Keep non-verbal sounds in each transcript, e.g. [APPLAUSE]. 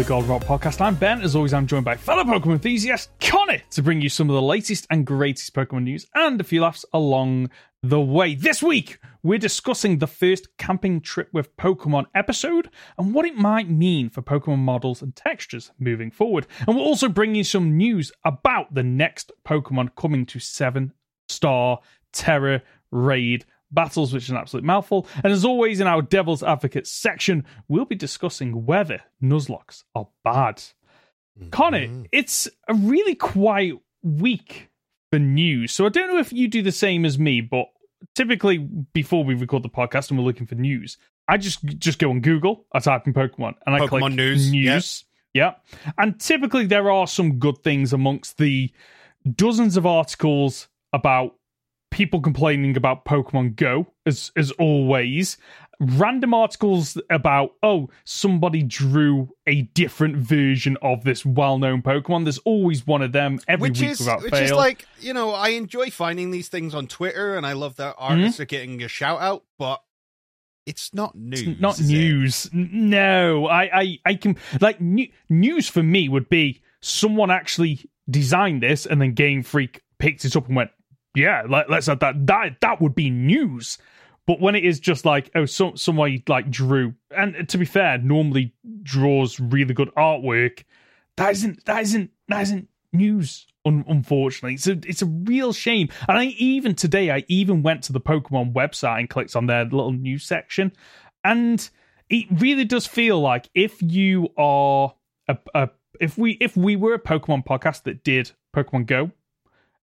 the Goldenrod podcast. I'm Ben. As always, I'm joined by fellow Pokemon enthusiast Conor to bring you some of the latest and greatest Pokemon news and a few laughs along the way. This week, we're discussing the first camping trip with Pokemon episode and what it might mean for Pokemon models and textures moving forward. And we'll also bring you some news about the next Pokemon coming to seven star Tera Raid battles, which is an absolute mouthful. And as always, in our Devil's Advocate section, we'll be discussing whether Nuzlockes are bad. Mm-hmm. Conor, it's a really quiet week for news. So I don't know if you do the same as me, but typically before we record the podcast and we're looking for news, I just just go on Google, I type in Pokemon, and I Pokemon click news. news. Yeah. And typically there are some good things amongst the dozens of articles about people complaining about Pokemon Go, as as always. Random articles about oh somebody drew a different version of this well-known Pokemon. There's always one of them every which week is without which fail. is like you know I enjoy finding these things on Twitter, and I love that mm-hmm. artists are getting a shout out, but it's not news. It's not is it? news. No, I, I, I can like new, news for me would be someone actually designed this and then Game Freak picked it up and went, yeah, let, let's add that. That that would be news. But when it is just like, oh, some somebody like drew, and to be fair, normally draws really good artwork. That isn't that isn't that isn't news. Un- unfortunately, it's a it's a real shame. And I even today, I even went to the Pokemon website and clicked on their little news section, and it really does feel like if you are a, a if we if we were a Pokemon podcast that did Pokemon Go,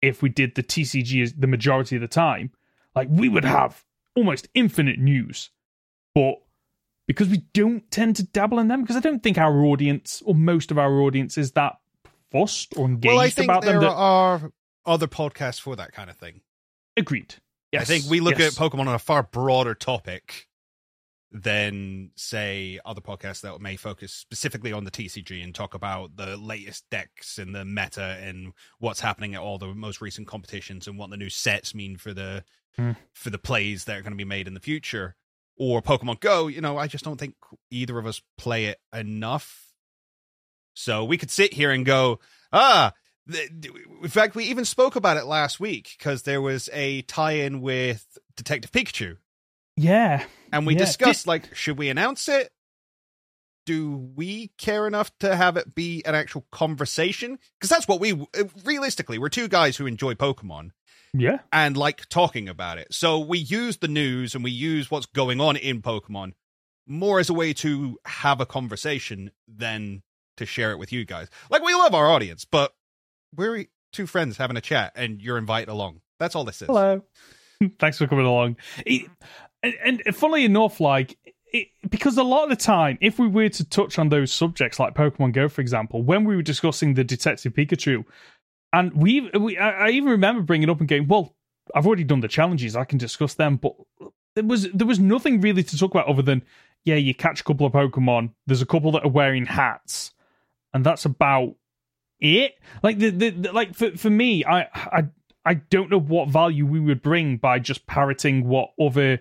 if we did the TCG as the majority of the time, like we would have almost infinite news. But because we don't tend to dabble in them, because I don't think our audience or most of our audience is that fussed or engaged Well, I think about there them. That, are other podcasts for that kind of thing. agreed. Yes, I think we look yes. at Pokemon on a far broader topic than say other podcasts that may focus specifically on the TCG and talk about the latest decks and the meta and what's happening at all the most recent competitions and what the new sets mean for the Hmm. for the plays that are going to be made in the future. Or Pokemon Go, you know, I just don't think either of us play it enough. So we could sit here and go, ah, in fact, we even spoke about it last week because there was a tie-in with Detective Pikachu, Yeah, and we Yeah. discussed like, should we announce it? Do we care enough to have it be an actual conversation? Because that's what we uh, realistically we're two guys who enjoy Pokemon yeah. and like talking about it. So we use the news and we use what's going on in Pokemon more as a way to have a conversation than to share it with you guys. Like we love our audience, but we're two friends having a chat and you're invited along. That's all this is. Hello. [LAUGHS] Thanks for coming along. It, and, and funnily enough, like it, because a lot of the time, if we were to touch on those subjects, like Pokemon Go, for example, when we were discussing the Detective Pikachu, and we, we I, I even remember bringing up and going, "Well, I've already done the challenges; I can discuss them." But there was there was nothing really to talk about other than, yeah, you catch a couple of Pokemon. There's a couple that are wearing hats, and that's about it. Like the, the, the like for for me, I I I don't know what value we would bring by just parroting what other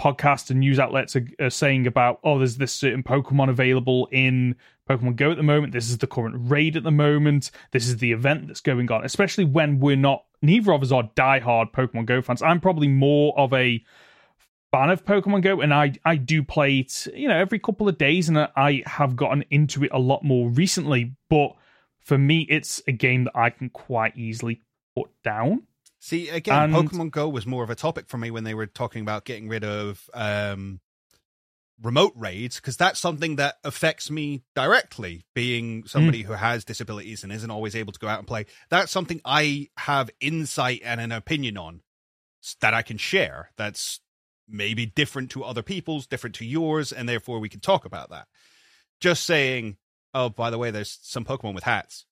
podcasts and news outlets are, are saying about. Oh, there's this certain Pokemon available in Pokemon Go at the moment. This is the current raid at the moment. This is the event that's going on. Especially when we're not. Neither of us are diehard Pokemon Go fans. I'm probably more of a fan of Pokemon Go, and I I do play it, you know, every couple of days, and I have gotten into it a lot more recently. But for me, it's a game that I can quite easily put down. See, again, And- Pokemon Go was more of a topic for me when they were talking about getting rid of um, remote raids, because that's something that affects me directly. Being somebody who has disabilities and isn't always able to go out and play, that's something I have insight and an opinion on that I can share. That's maybe different to other people's, different to yours, and therefore we can talk about that. Just saying, oh, by the way, there's some Pokemon with hats.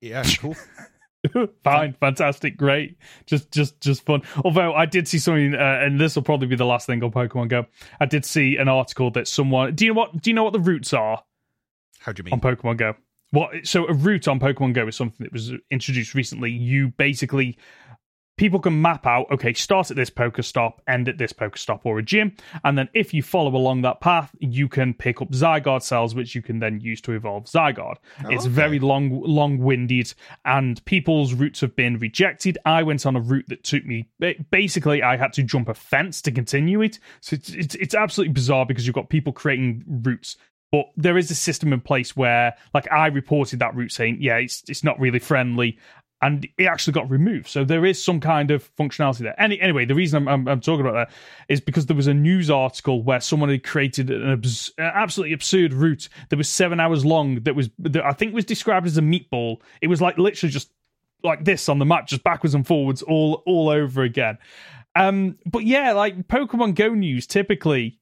Yeah, cool. [LAUGHS] [LAUGHS] Fine, fantastic, great, just just just fun. Although I did see something, uh, and this will probably be the last thing on Pokemon Go. I did see an article that someone. Do you know what? Do you know what the routes are How do you mean on? Pokemon Go? What? So a route on Pokemon Go is something that was introduced recently. You basically people can map out okay start at this PokeStop end at this PokeStop or a gym. And then if you follow along that path you can pick up zygarde cells which you can then use to evolve zygarde. Oh, it's okay. very long long-winded and people's routes have been rejected. I went on a route that took me basically i had to jump a fence to continue it. So it's it's, it's absolutely bizarre because you've got people creating routes but there is a system in place where like i reported that route saying yeah it's it's not really friendly and it actually got removed. So there is some kind of functionality there. Any, anyway, the reason I'm, I'm, I'm talking about that is because there was a news article where someone had created an, abs- absolutely absurd route that was seven hours long. That was that I think was described as a meatball. It was like literally just like this on the map, just backwards and forwards, all all over again. Um, but yeah, like Pokemon Go news typically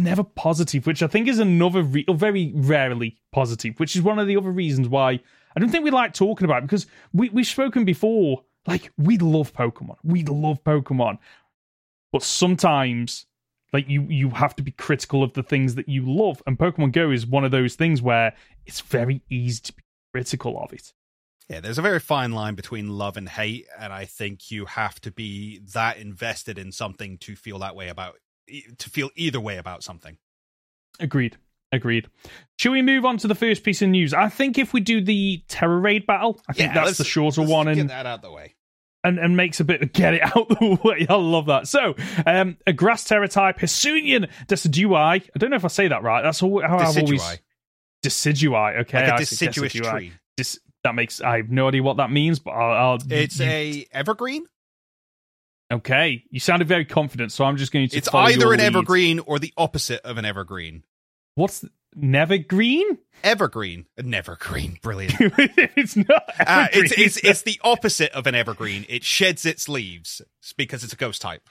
never positive, which I think is another re- very rarely positive, which is one of the other reasons why I don't think we like talking about it because we we've spoken before. Like we love Pokemon, we love Pokemon, but sometimes like you you have to be critical of the things that you love, and Pokemon Go is one of those things where it's very easy to be critical of it. Yeah, there's a very fine line between love and hate, and I think you have to be that invested in something to feel that way about to feel either way about something. Agreed. Agreed. Should we move on to the first piece of news? I think if we do the Tera Raid battle, I think Yeah, that's the shorter one Get and, that out the way. and and makes a bit of get it out the [LAUGHS] way. I love that. So, um, a grass Tera type, Hisuian Decidui. I don't know if I say that right. That's all, how I've always Decidui, Decidui. Okay, like a deciduous Decidui. tree. Dis- that makes I have no idea what that means, but I'll. I'll It's you- a evergreen. okay. You sounded very confident, so I'm just going to. It's either an lead. evergreen or the opposite of an evergreen. What's Nevergreen? Evergreen, nevergreen, brilliant. [LAUGHS] it's not. Uh, it's it's it's the opposite of an evergreen. It sheds its leaves because it's a ghost type.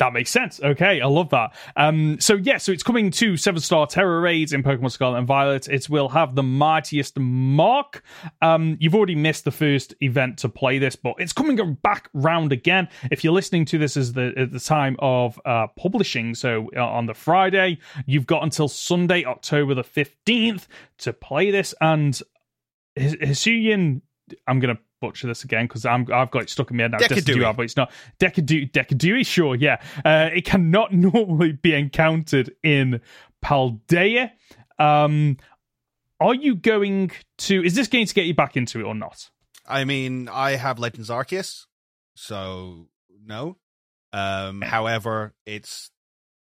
That makes sense. Okay, I love that. Um, so yeah, so it's coming to seven star Tera raids in Pokemon Scarlet and Violet. It will have the mightiest mark. Um, you've already missed the first event to play this, but it's coming back round again. If you're listening to this as the at the time of uh, publishing, so uh, on the Friday, you've got until Sunday, October the fifteenth, to play this. And His- Hisuian, I'm gonna butcher this again because I'm I've got it stuck in my head now. Decadui. But it's not Decadu Decadui. Sure, yeah. Uh, it cannot [LAUGHS] normally be encountered in Paldea. Um, are you going to? Is this going to get you back into it or not? I mean, I have Legends Arceus, so no. Um, however, it's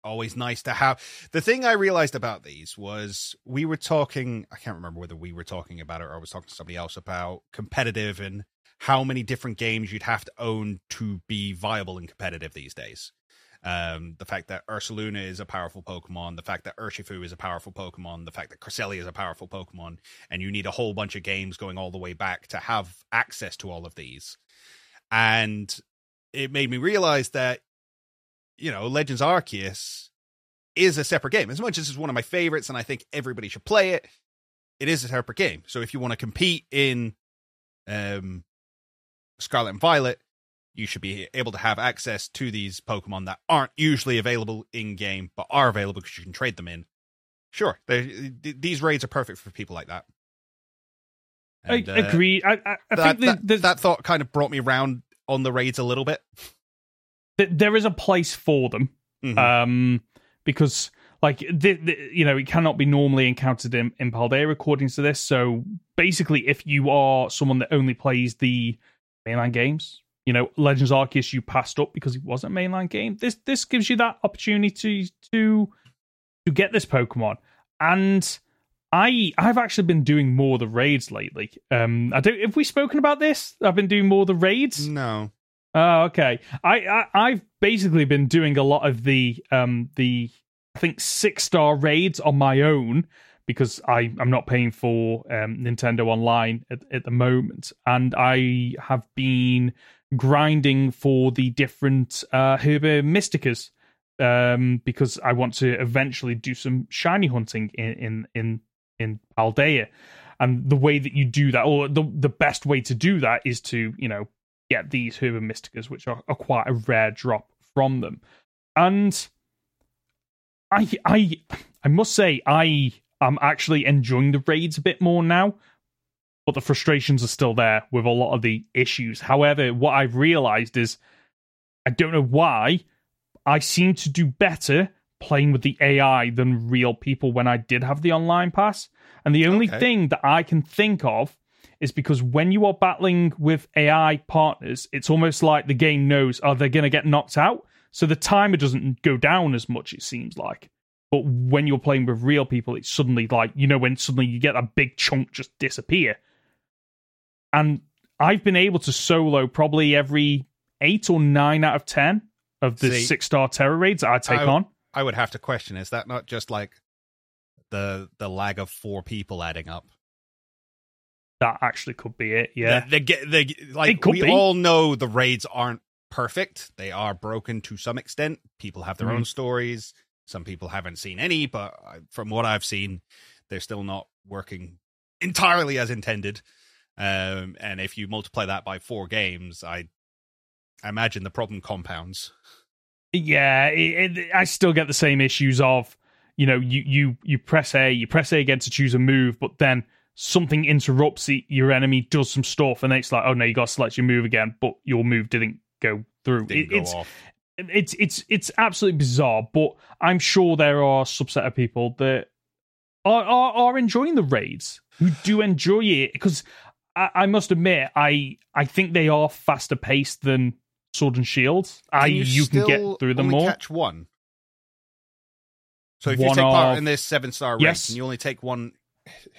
always nice to have. The thing I realized about these was we were talking. I can't remember whether we were talking about it or I was talking to somebody else about competitive and how many different games you'd have to own to be viable and competitive these days. Um, the fact that Ursaluna is a powerful Pokemon, the fact that Urshifu is a powerful Pokemon, the fact that Cresselia is a powerful Pokemon, and you need a whole bunch of games going all the way back to have access to all of these. And it made me realize that, you know, Legends Arceus is a separate game. As much as it's one of my favorites and I think everybody should play it, it is a separate game. So if you want to compete in um, Scarlet and Violet, you should be able to have access to these Pokemon that aren't usually available in game, but are available because you can trade them in. Sure, th- these raids are perfect for people like that. And, I uh, agree. I, I, I that, think the, that, the, that thought kind of brought me around on the raids a little bit. there is a place for them. Mhm. um, because like the, the, you know it cannot be normally encountered in, in Paldea according to this. So basically, if you are someone that only plays the mainline games, you know Legends Arceus you passed up because it wasn't a mainline game. This this gives you that opportunity to to get this Pokemon and. I I've actually been doing more of the raids lately. Um, I don't. Have we spoken about this? I've been doing more of the raids. no, Oh, okay. I, I I've basically been doing a lot of the um the I think six star raids on my own because I I'm not paying for um Nintendo Online at, at the moment, and I have been grinding for the different uh Herba Mysticas um because I want to eventually do some shiny hunting in in in, in Paldea. And the way that you do that, or the the best way to do that, is to you know get these Herba Mysticas, which are, are quite a rare drop from them. And I I I must say I am actually enjoying the raids a bit more now. but the frustrations are still there with a lot of the issues. However, what I've realized is I don't know why I seem to do better playing with the AI than real people when I did have the online pass. And the only Okay. thing that I can think of is because when you are battling with AI partners, it's almost like the game knows, oh, are they going to get knocked out? So the timer doesn't go down as much, it seems like. But when you're playing with real people, it's suddenly like, you know, when suddenly you get a big chunk just disappear. And I've been able to solo probably every eight or nine out of 10 of the See, six star Tera raids that I take I- on. I would have to question: Is that not just like the the lag of four people adding up? That actually could be it. Yeah. they, they get they like It could we be. all know the raids aren't perfect. They are broken to some extent. People have their Mhm. own stories. Some people haven't seen any, but I- from what I've seen, they're still not working entirely as intended. Um, and if you multiply that by four games, I, I imagine the problem compounds. Yeah, it, it, I still get the same issues of, you know, you you you press A, you press A again to choose a move, but then something interrupts it, your enemy does some stuff, and then it's like, oh no, you got to select your move again, but your move didn't go through. Didn't It- go it's off. It's it's it's absolutely bizarre, but I'm sure there are a subset of people that are are, are enjoying the raids who do enjoy it because I, I must admit I I think they are faster paced than Sword and Shield. I Can you, can get through them more. Catch one. So if you take part of- in this seven star race, Yes. and you only take one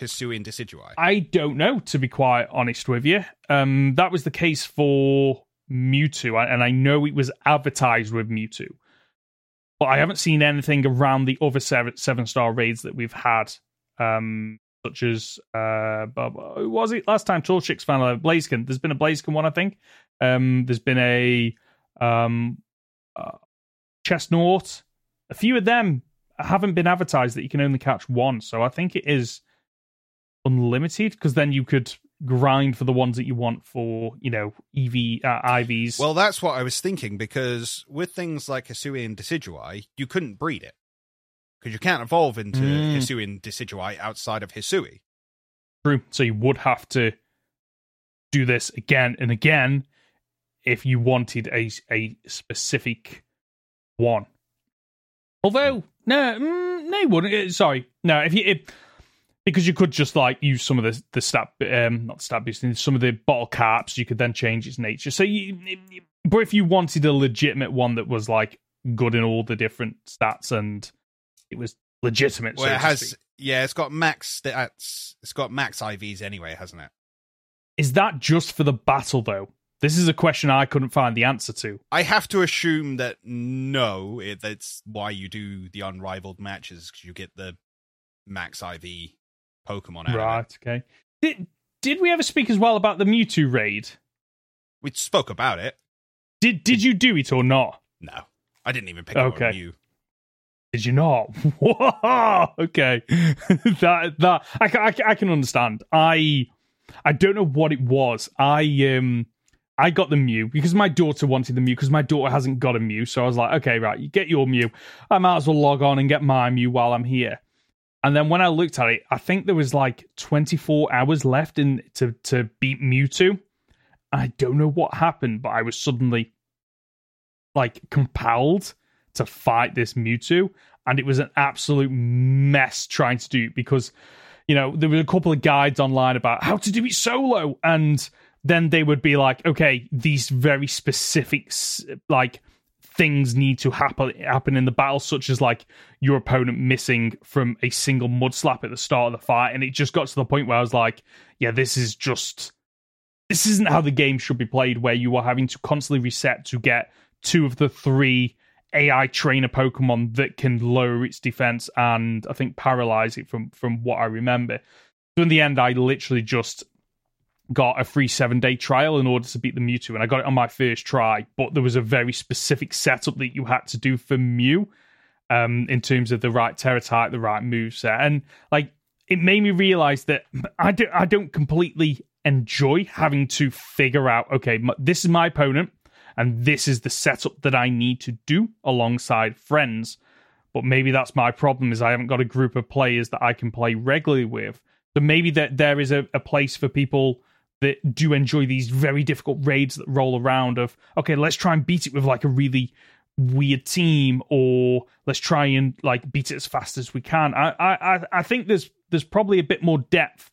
Hisuian Decidueye. I don't know, to be quite honest with you. Um, that was the case for Mewtwo, and I know it was advertised with Mewtwo, but I haven't seen anything around the other seven seven star raids that we've had, um, such as uh, who was it last time? Torchix found a Blaziken. There's been a Blaziken one, I think. Um, there's been a um, uh, Chesnaught. A few of them haven't been advertised that you can only catch one, so I think it is unlimited because then you could grind for the ones that you want for you know ev uh, ivs Well, that's what I was thinking because with things like Hisuian Decidueye, you couldn't breed it. Because you can't evolve into Mm. Hisuian Decidueye outside of Hisui. true. So you would have to do this again and again if you wanted a a specific one. Although no mm, no wouldn't. Uh, sorry. No if you if, because you could just like use some of the the stat um not stat boosting some of the bottle caps you could then change its nature so you but if you wanted a legitimate one that was like good in all the different stats and it was legitimate Well, so it has, speak. yeah, it's got max stats. It's got max IVs anyway, hasn't it? is that just for the battle though this is a question i couldn't find the answer to I have to assume that no, it, that's why you do the unrivaled matches because you get the max IV Pokemon out right okay did, did we ever speak as well about the mewtwo raid We spoke about it. did did you do it or not No, I didn't even pick up Okay. on you. Did you not? [LAUGHS] Whoa! Okay, [LAUGHS] that that I, I, I can understand. I I don't know what it was. I um I got the Mew because my daughter wanted the Mew because my daughter hasn't got a Mew. So I was like, okay, right, you get your Mew. I might as well log on and get my Mew while I'm here. And then when I looked at it, I think there was like 24 hours left in to to beat Mewtwo. I don't know what happened, but I was suddenly like compelled to fight this Mewtwo, and it was an absolute mess trying to do it because you know there were a couple of guides online about how to do it solo, and then they would be like, okay, these very specific like things need to happen happen in the battle, such as like your opponent missing from a single mud slap at the start of the fight, and it just got to the point where I was like, yeah, this is just this isn't how the game should be played, where you are having to constantly reset to get two of the three AI trainer Pokemon that can lower its defense and I think paralyze it from from what I remember. So in the end, I literally just got a free seven day trial in order to beat the Mewtwo, and I got it on my first try. But there was a very specific setup that you had to do for Mew, um, in terms of the right Tera type, the right moveset. and like it made me realize that I don't I don't completely enjoy having to figure out okay, this is my opponent and this is the setup that I need to do alongside friends. But maybe that's my problem is I haven't got a group of players that I can play regularly with So maybe that there is a, a place for people that do enjoy these very difficult raids that roll around of okay, let's try and beat it with like a really weird team or let's try and like beat it as fast as we can. I I I think there's there's probably a bit more depth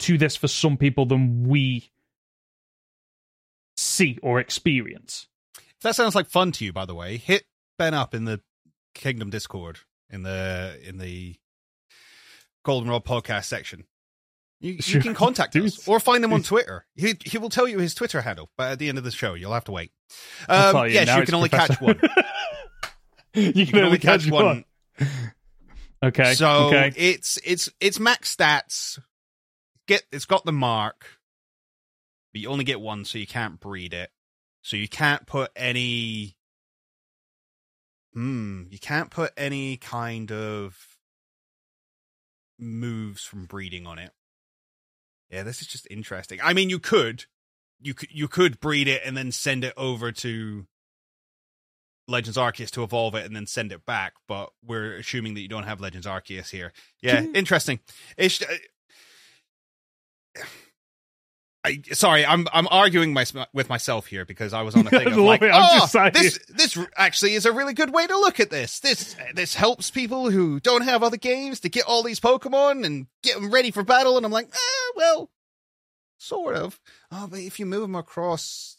to this for some people than we see or experience. If that sounds like fun to you, by the way, hit Ben up in the Kingdom Discord in the in the Goldenrod podcast section. You, you can contact us or find him on Twitter. He he will tell you his Twitter handle, but at the end of the show, you'll have to wait. Um, you, yes, you can only catch one. [LAUGHS] you, can you can, only catch, catch one. one. [LAUGHS] Okay. So okay. it's it's it's max stats. Get it's got the mark, but you only get one, so you can't breed it. So you can't put any. Hmm. You can't put any kind of moves from breeding on it. Yeah, this is just interesting. I mean, you could, you could, you could breed it and then send it over to Legends Arceus to evolve it and then send it back. But we're assuming that you don't have Legends Arceus here. Yeah, interesting. It's. Uh, I, sorry, I'm I'm arguing my, with myself here because I was on the thing [LAUGHS] of like, oh, this this actually is a really good way to look at this. This this helps people who don't have other games to get all these Pokemon and get them ready for battle. And I'm like, eh, well, sort of. Oh, but if you move them across,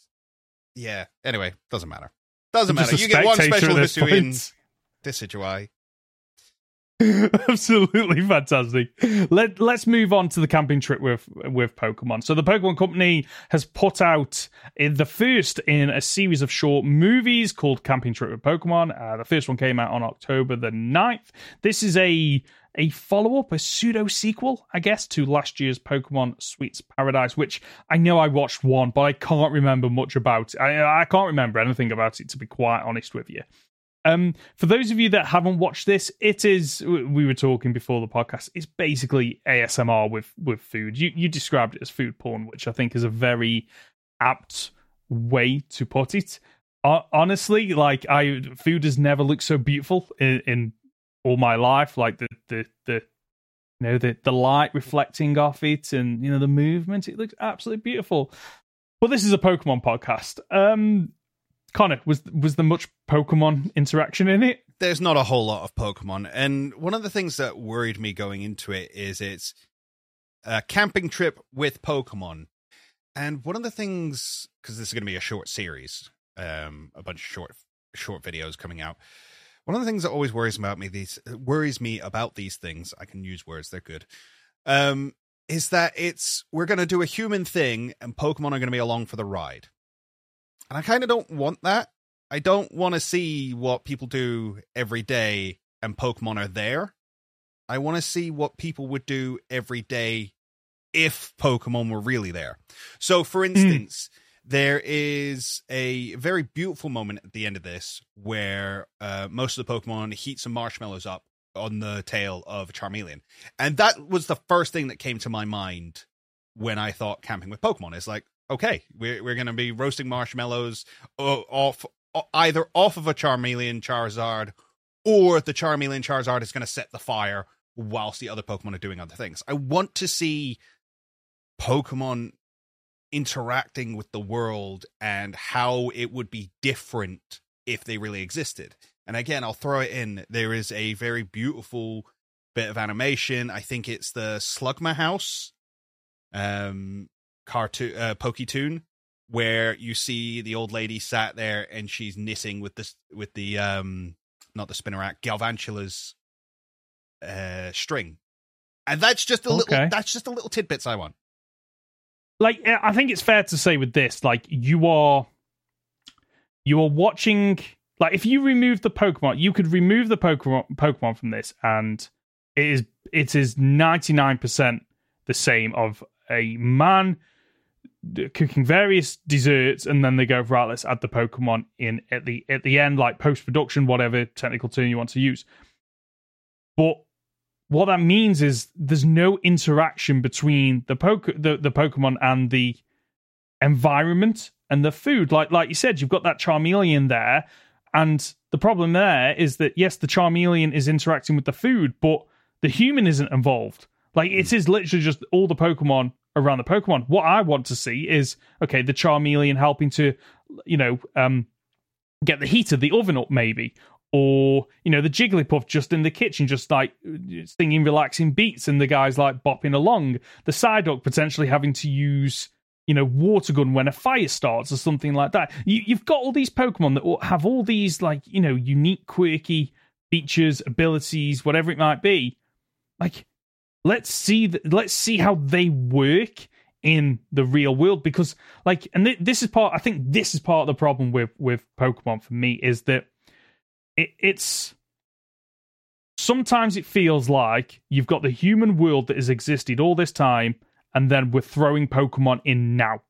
yeah. Anyway, doesn't matter. Doesn't matter. You get one special Hisuian Decidueye. [LAUGHS] Absolutely fantastic. Let let's move on to the camping trip with with Pokemon. So the Pokemon Company has put out the first in a series of short movies called Camping Trip with Pokemon. Uh, the first one came out on October the 9th. This is a a follow up, a pseudo sequel, I guess, to last year's Pokemon Sweets Paradise, which I know I watched one, but I can't remember much about. I I can't remember anything about it to be quite honest with you. Um, for those of you that haven't watched this, it is we were talking before the podcast. It's basically ASMR with with food. You you described it as food porn, which I think is a very apt way to put it. Uh, honestly, like I, food has never looked so beautiful in, in all my life. Like the the the you know the the light reflecting off it, and you know the movement. It looks absolutely beautiful. But this is a Pokemon podcast. Um, Conor, was was there much Pokemon interaction in it? There's not a whole lot of Pokemon, and one of the things that worried me going into it is it's a camping trip with Pokemon. And one of the things, because this is going to be a short series, um, a bunch of short short videos coming out. One of the things that always worries about me these worries me about these things. I can use words; they're good. Um, is that it's we're going to do a human thing, and Pokemon are going to be along for the ride. And I kind of don't want that. I don't want to see what people do every day and Pokemon are there. I want to see what people would do every day if Pokemon were really there. So, for hmm. instance, mm. there is a very beautiful moment at the end of this where uh, most of the Pokemon heat some marshmallows up on the tail of Charmeleon. And that was the first thing that came to my mind when I thought camping with Pokemon. Is like, okay, we're we're going to be roasting marshmallows off either off of a Charmeleon Charizard or the Charmeleon Charizard is going to set the fire whilst the other Pokemon are doing other things. I want to see Pokemon interacting with the world and how it would be different if they really existed. And again, I'll throw it in. There is a very beautiful bit of animation. I think it's the Slugma House. Um, cartoon uh, Poketoon where you see the old lady sat there and she's knitting with this with the um not the Spinarak Galvantula's uh string. And that's just a okay. little that's just a little tidbits I want. Like I think it's fair to say with this like you are you are watching like if you remove the Pokemon, you could remove the Pokemon Pokemon from this and it is it is 99% the same of a man cooking various desserts and then they go right let's add the pokemon in at the at the end like post production whatever technical term you want to use. But what that means is there's no interaction between the poke the, the pokemon and the environment and the food. Like like you said you've got that charmeleon there and the problem there is that yes the charmeleon is interacting with the food but the human isn't involved. Like it hmm. is literally just all the Pokemon around the Pokemon. What I want to see is okay, the Charmeleon helping to, you know, um, get the heat of the oven up, maybe, or you know, the Jigglypuff just in the kitchen, just like singing relaxing beats, and the guys like bopping along. The Psyduck potentially having to use. You know, water gun when a fire starts or something like that. You, you've got all these Pokemon that have all these like you know unique, quirky features, abilities, whatever it might be. Like let's see th- let's see how they work in the real world because like and th- this is part i think this is part of the problem with with pokemon for me is that it, it's sometimes it feels like you've got the human world that has existed all this time and then we're throwing pokemon in now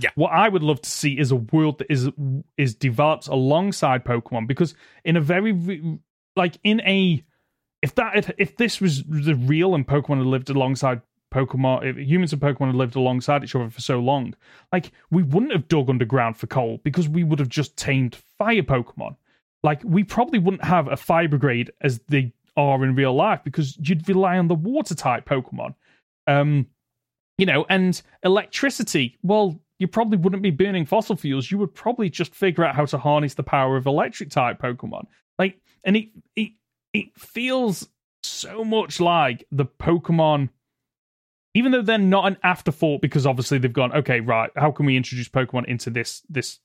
yeah. What I would love to see is a world that is is developed alongside Pokemon because in a very like in a if that if, this was the real and Pokemon had lived alongside Pokemon, if humans and Pokemon had lived alongside each other for so long, like we wouldn't have dug underground for coal because we would have just tamed fire Pokemon. Like we probably wouldn't have a fire brigade as they are in real life because you'd rely on the water type Pokemon. Um, you know, and electricity. Well, you probably wouldn't be burning fossil fuels. You would probably just figure out how to harness the power of electric type Pokemon. Like, and it, it it feels so much like the Pokemon, even though they're not an afterthought because obviously they've gone, okay, right, how can we introduce Pokemon into this this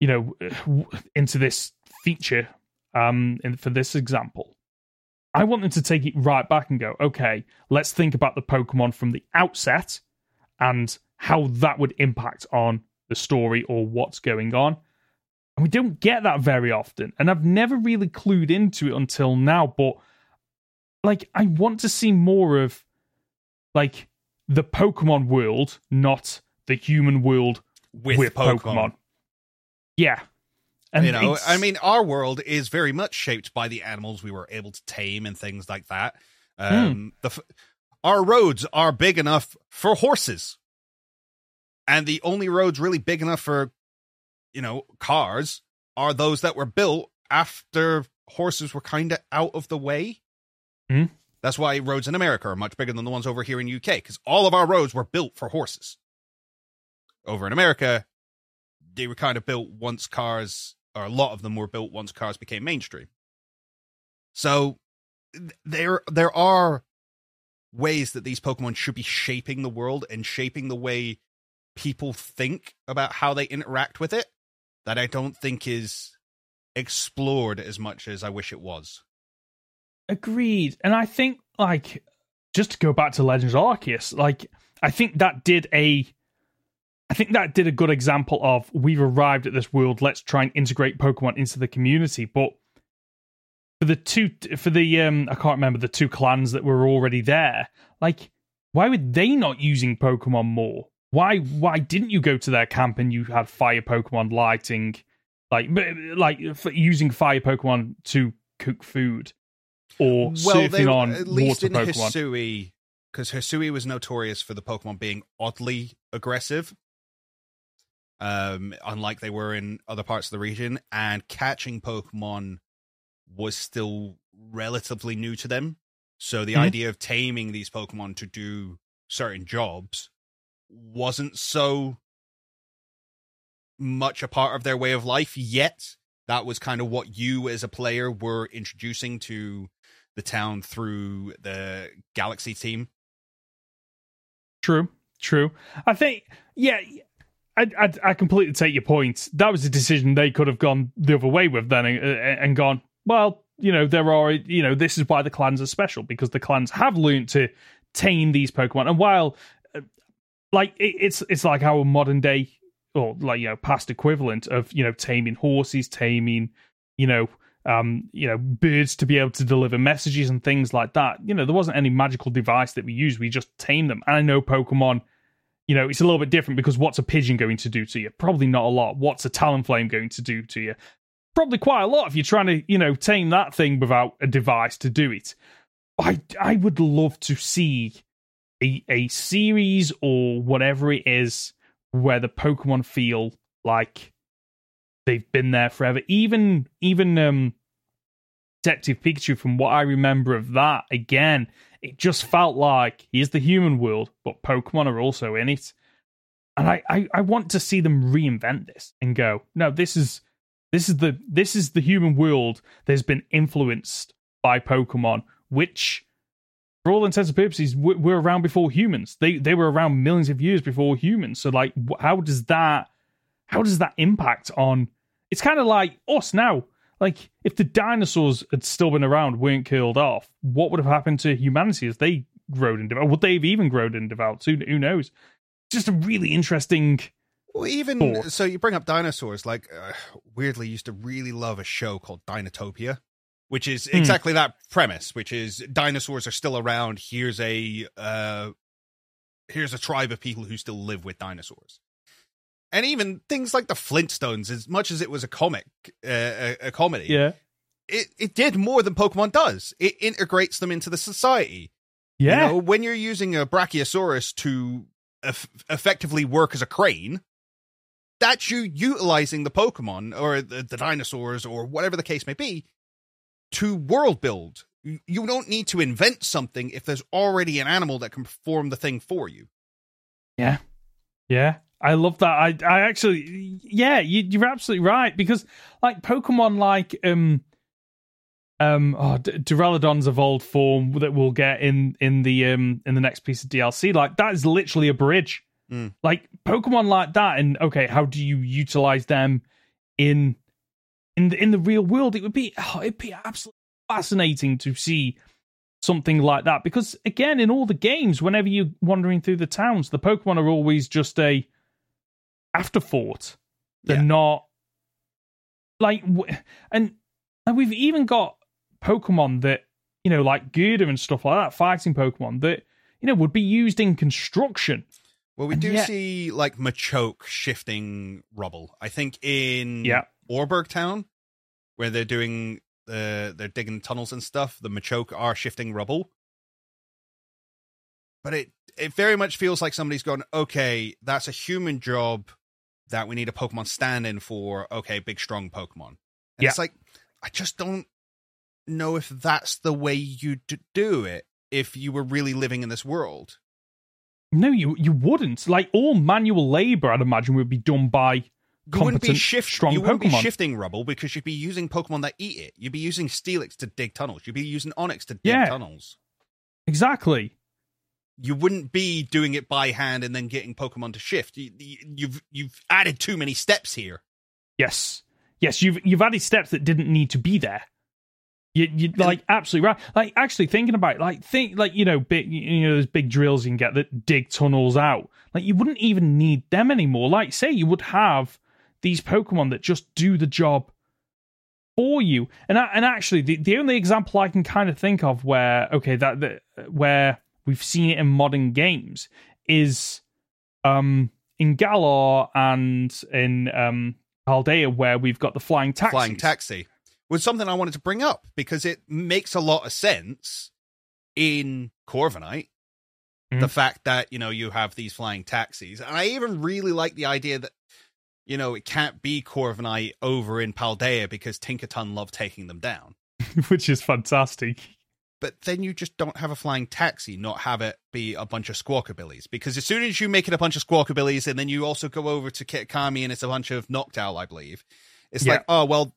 you know [SIGHS] into this feature um for this example. I want them to take it right back and go, okay, let's think about the Pokemon from the outset and how that would impact on the story or what's going on. And we don't get that very often. And I've never really clued into it until now. But like, I want to see more of like the Pokemon world, not the human world with, with Pokemon. Pokemon. Yeah. And you know, I mean, our world is very much shaped by the animals we were able to tame and things like that. Hmm. Um, the our roads are big enough for horses, and the only roads really big enough for you know, cars are those that were built after horses were kind of out of the way. Mm. That's why roads in America are much bigger than the ones over here in UK because all of our roads were built for horses. Over in America, they were kind of built once cars, or a lot of them were built once cars became mainstream. So there, there are ways that these Pokemon should be shaping the world and shaping the way people think about how they interact with it that I don't think is explored as much as I wish it was. Agreed. And I think like just to go back to Legends Arceus, like I think that did a I think that did a good example of we've arrived at this world, let's try and integrate Pokemon into the community. But for the two for the um I can't remember the two clans that were already there, like why were they not using Pokemon more? Why why didn't you go to their camp and you had fire Pokemon lighting, like like using fire Pokemon to cook food, or well, surfing they, on at least water in Pokemon? Hisui, because Hisui was notorious for the Pokemon being oddly aggressive. Um, unlike they were in other parts of the region, and catching Pokemon was still relatively new to them. So the mm-hmm. idea of taming these Pokemon to do certain jobs wasn't so much a part of their way of life yet. That was kind of what you as a player were introducing to the town through the Galaxy team. True, true. I think, yeah, I, I, I completely take your point. That was a decision they could have gone the other way with then and, and gone, well, you know, there are, you know, this is why the clans are special because the clans have learned to tame these Pokemon. And while uh, like it, it's it's like our modern day or like you know past equivalent of you know taming horses, taming you know um, you know, birds to be able to deliver messages and things like that. You know, there wasn't any magical device that we used. We just tamed them. And I know Pokemon, you know, it's a little bit different because what's a pigeon going to do to you? Probably not a lot. What's a Talonflame going to do to you? Probably quite a lot if you're trying to, you know, tame that thing without a device to do it. I I would love to see a, a series or whatever it is where the Pokemon feel like they've been there forever. Even even um Detective Pikachu, from what I remember of that, again, it just felt like here's the human world, but Pokemon are also in it. And I, I, I want to see them reinvent this and go, no, this is this is the this is the human world that's been influenced by Pokemon, which for all intents and purposes we're around before humans. They they were around millions of years before humans. So like, how does that how does that impact on? It's kind of like us now. Like if the dinosaurs had still been around, weren't killed off, what would have happened to humanity as they grown and developed? Would they have even grown and developed? Who, who knows? Just a really interesting. Well, even thought. so, you bring up dinosaurs. Like, uh, weirdly, used to really love a show called Dinotopia, which is hmm. exactly that premise. Which is dinosaurs are still around. Here's a uh, here's a tribe of people who still live with dinosaurs and even things like the Flintstones, as much as it was a comic, uh, a, a, comedy, yeah, it it did more than Pokemon does. It integrates them into the society. Yeah, you know, when you're using a Brachiosaurus to eff- effectively work as a crane, that's you utilizing the Pokemon or the, the dinosaurs or whatever the case may be to world build. You don't need to invent something if there's already an animal that can perform the thing for you. Yeah. Yeah. I love that. I I actually yeah, you, are absolutely right because like Pokemon like um um oh, D- Duraludon's evolved form that we'll get in in the um in the next piece of DLC like that is literally a bridge. Mm. Like Pokemon like that and okay, how do you utilize them in in the in the real world? It would be oh, it'd be absolutely fascinating to see something like that because again in all the games whenever you're wandering through the towns the pokemon are always just a afterthought. They're yeah. not like, and and we've even got Pokemon that you know, like Gurdurr and stuff like that, fighting Pokemon that you know would be used in construction. Well, we and do yet... see like Machoke shifting rubble. I think in yeah. Oreburgh Town, where they're doing the uh, they're digging tunnels and stuff. The Machoke are shifting rubble, but it it very much feels like somebody's gone. Okay, that's a human job that we need a Pokemon stand in for, okay, big, strong Pokemon. And yeah. it's like, I just don't know if that's the way you do it if you were really living in this world. No, you you wouldn't. Like all manual labor, I'd imagine would be done by you shift, strong you wouldn't Pokemon. be shifting rubble because you'd be using Pokemon that eat it. You'd be using Steelix to dig tunnels. You'd be using Onix to dig yeah, tunnels. Exactly you wouldn't be doing it by hand and then getting Pokemon to shift. You, you've you've added too many steps here. Yes, yes, you've you've added steps that didn't need to be there. You you like absolutely right. Like actually thinking about it, like think like you know big you know those big drills you can get that dig tunnels out. Like you wouldn't even need them anymore. Like say you would have these Pokemon that just do the job for you. And and actually the, the only example I can kind of think of where okay that, that where we've seen it in modern games is um in Galar and in um Paldea where we've got the flying taxi. Flying taxi was something I wanted to bring up because it makes a lot of sense in Corviknight. Mm-hmm. The fact that, you know, you have these flying taxis. And I even really like the idea that, you know, it can't be Corviknight over in Paldea because Tinkaton love taking them down. [LAUGHS] Which is fantastic but then you just don't have a flying taxi, not have it be a bunch of squawkabillies. Because as soon as you make it a bunch of squawkabillies, and then you also go over to Kitakami and it's a bunch of Noctowl, I believe, it's yeah. like, oh, well,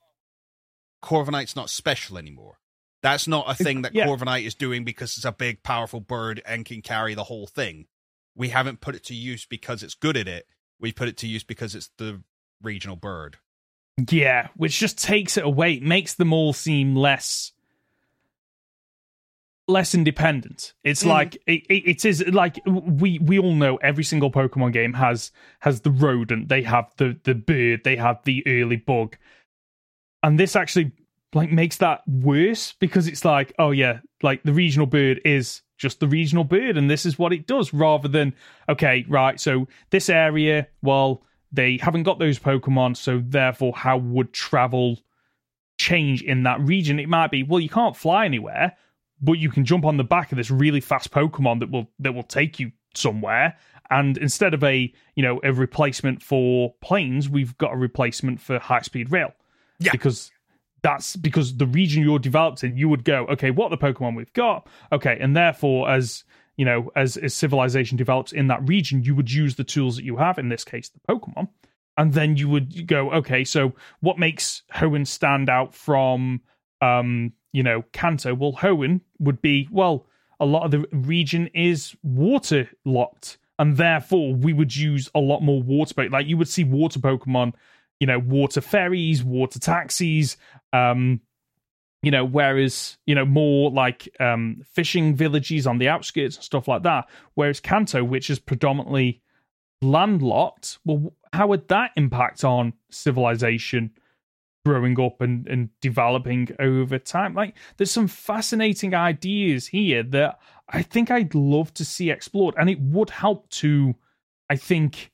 Corviknight's not special anymore. That's not a thing that yeah. Corviknight is doing because it's a big, powerful bird and can carry the whole thing. We haven't put it to use because it's good at it. We put it to use because it's the regional bird. Yeah, which just takes it away, it makes them all seem less less independent. It's mm. like it, it is like we we all know every single Pokemon game has has the rodent, they have the the bird, they have the early bug, and this actually like makes that worse because it's like oh yeah, like the regional bird is just the regional bird, and this is what it does, rather than okay right, so this area, well they haven't got those Pokemon, so therefore how would travel change in that region? It might be well you can't fly anywhere but you can jump on the back of this really fast Pokemon that will that will take you somewhere. And instead of a you know a replacement for planes, we've got a replacement for high speed rail. Yeah, because that's because the region you're developed in, you would go, okay, what the Pokemon we've got? Okay, and therefore, as you know, as, as civilization develops in that region, you would use the tools that you have, in this case, the Pokemon. And then you would go, okay, so what makes Hoenn stand out from, um, you know, Kanto? Well, Hoenn would be, well, a lot of the region is water locked, and therefore we would use a lot more water. Like you would see water Pokemon, you know, water ferries, water taxis, um, you know whereas you know more like um fishing villages on the outskirts and stuff like that whereas kanto which is predominantly landlocked well how would that impact on civilization growing up and, and developing over time? Like there's some fascinating ideas here that i think i'd love to see explored and it would help to i think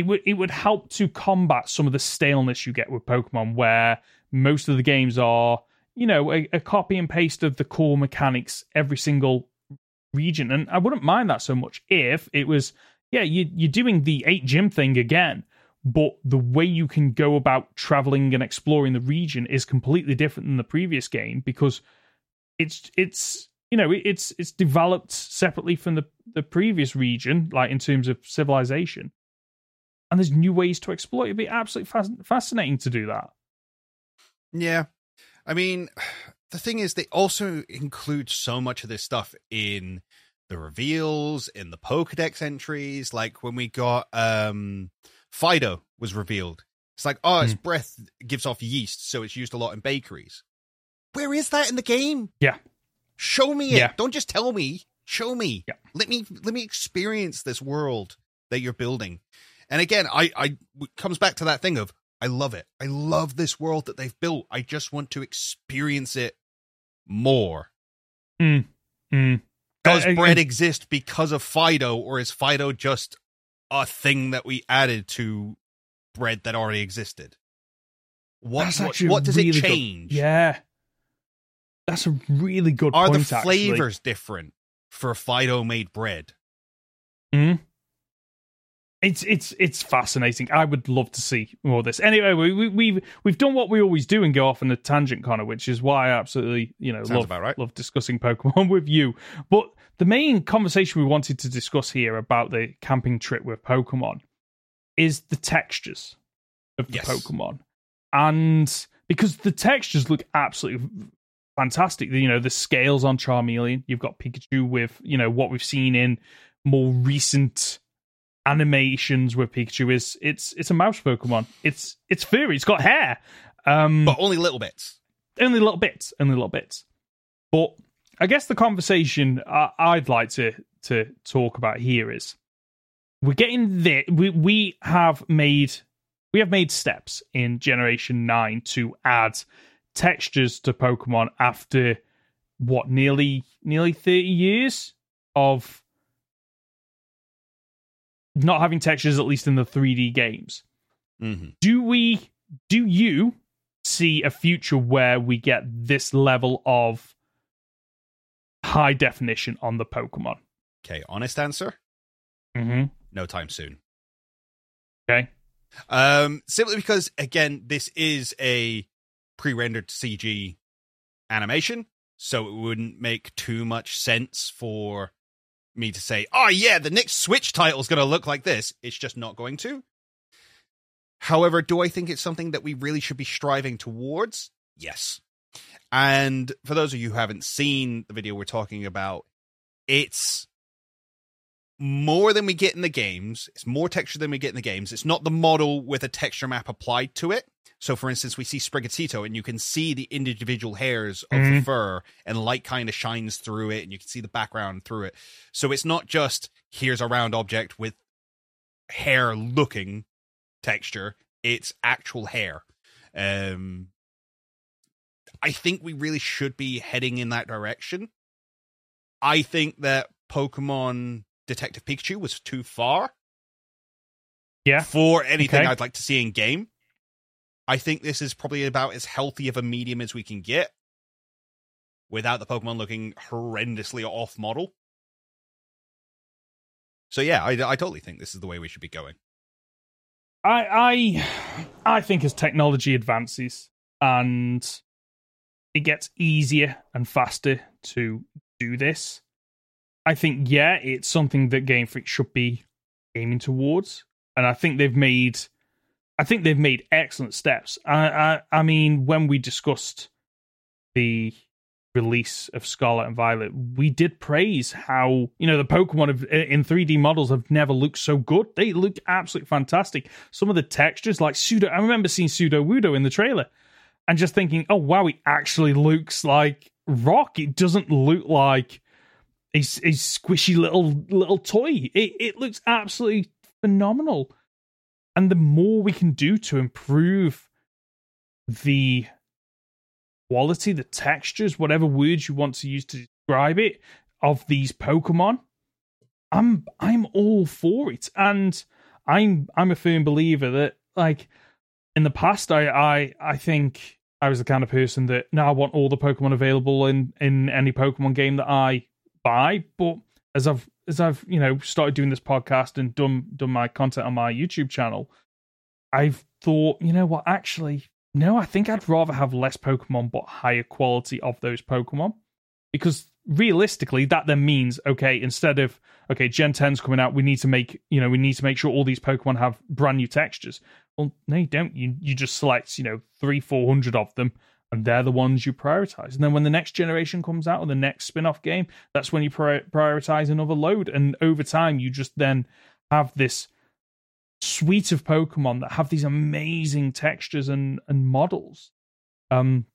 it would it would help to combat some of the staleness you get with pokemon where most of the games are, you know, a, a copy and paste of the core mechanics every single region. And I wouldn't mind that so much if it was, yeah, you, you're doing the eight gym thing again, but the way you can go about traveling and exploring the region is completely different than the previous game because it's it's you know it's it's developed separately from the the previous region like in terms of civilization and there's new ways to exploit it'd be absolutely fascinating to do that yeah. I mean, [SIGHS] the thing is, they also include so much of this stuff in the reveals, in the Pokedex entries. Like when we got um Fidough was revealed. It's like, oh, its mm. breath gives off yeast, so it's used a lot in bakeries. Where is that in the game? Yeah. Show me it. Yeah. Don't just tell me. Show me. Yeah. Let me let me experience this world that you're building. And again, I I comes back to that thing of I love it. I love this world that they've built. I just want to experience it more. Mm. Mm. Does I, I, bread I, exist because of Fidough, or is Fidough just a thing that we added to bread that already existed? What what, what, does really it change? Good, yeah, that's a really good. Are point, the flavors actually. different for Fidough made bread? Hmm it's it's it's fascinating. I would love to see more of this. Anyway, we, we, we've we've done what we always do and go off on a tangent, Conor, which is why I absolutely you know Sounds love right. love discussing Pokemon [LAUGHS] with you. But the main conversation we wanted to discuss here about the camping trip with Pokemon is the textures of the yes. Pokemon, and because the textures look absolutely fantastic. You know, the scales on Charmeleon. You've got Pikachu with you know what we've seen in more recent animations with Pikachu is it's it's a mouse Pokemon. It's it's furry. It's got hair, um, but only little bits. Only little bits. Only little bits. But I guess the conversation I'd like to to talk about here is we're getting there. We we have made we have made steps in Generation Nine to add textures to Pokemon after what nearly nearly thirty years of not having textures at least in the 3D games. Mm-hmm. Do we? Do you see a future where we get this level of high definition on the Pokemon? Okay, honest answer. Mm-hmm. No time soon. Okay. Um, simply because again, this is a pre-rendered CG animation, so it wouldn't make too much sense for me to say, oh yeah, the next Switch title is going to look like this. It's just not going to. However, do I think it's something that we really should be striving towards? Yes. And for those of you who haven't seen the video we're talking about, it's more than we get in the games. It's more texture than we get in the games. It's not the model with a texture map applied to it. So, for instance, we see Sprigatito, and you can see the individual hairs of mm-hmm. the fur, and light kind of shines through it, and you can see the background through it. So it's not just here's a round object with hair looking texture; it's actual hair. Um, I think we really should be heading in that direction. I think that Pokemon Detective Pikachu was too far. Yeah. For anything okay. I'd like to see in game. I think this is probably about as healthy of a medium as we can get without the Pokemon looking horrendously off model. So yeah, I, I totally think this is the way we should be going. I I I think as technology advances, and it gets easier and faster to do this. I think yeah, it's something that Game Freak should be aiming towards, and I think they've made, I think they've made excellent steps. I, I, I mean, when we discussed the release of Scarlet and Violet, we did praise how you know the Pokemon have, in 3D models have never looked so good. They look absolutely fantastic. Some of the textures, like pseudo, I remember seeing Sudowoodo in the trailer, and just thinking, oh wow, it actually looks like rock. It doesn't look like a, a squishy little little toy. It it looks absolutely phenomenal. And the more we can do to improve the quality, the textures, whatever words you want to use to describe it of these Pokemon, I'm I'm all for it. And I'm I'm a firm believer that like in the past I I I think I was the kind of person that now I want all the Pokemon available in in any Pokemon game that I buy. But as I've as I've you know started doing this podcast and done done my content on my YouTube channel, I've thought you know what actually no, I think I'd rather have less Pokemon but higher quality of those Pokemon. Because realistically, that then means, okay, instead of okay, Gen 10's coming out, we need to make, you know, we need to make sure all these Pokemon have brand new textures. Well, no, you don't. You you just select, you know, three, four hundred of them, and they're the ones you prioritize. And then when the next generation comes out or the next spin-off game, that's when you prioritize another load. And over time, you just then have this suite of Pokemon that have these amazing textures and and models, um,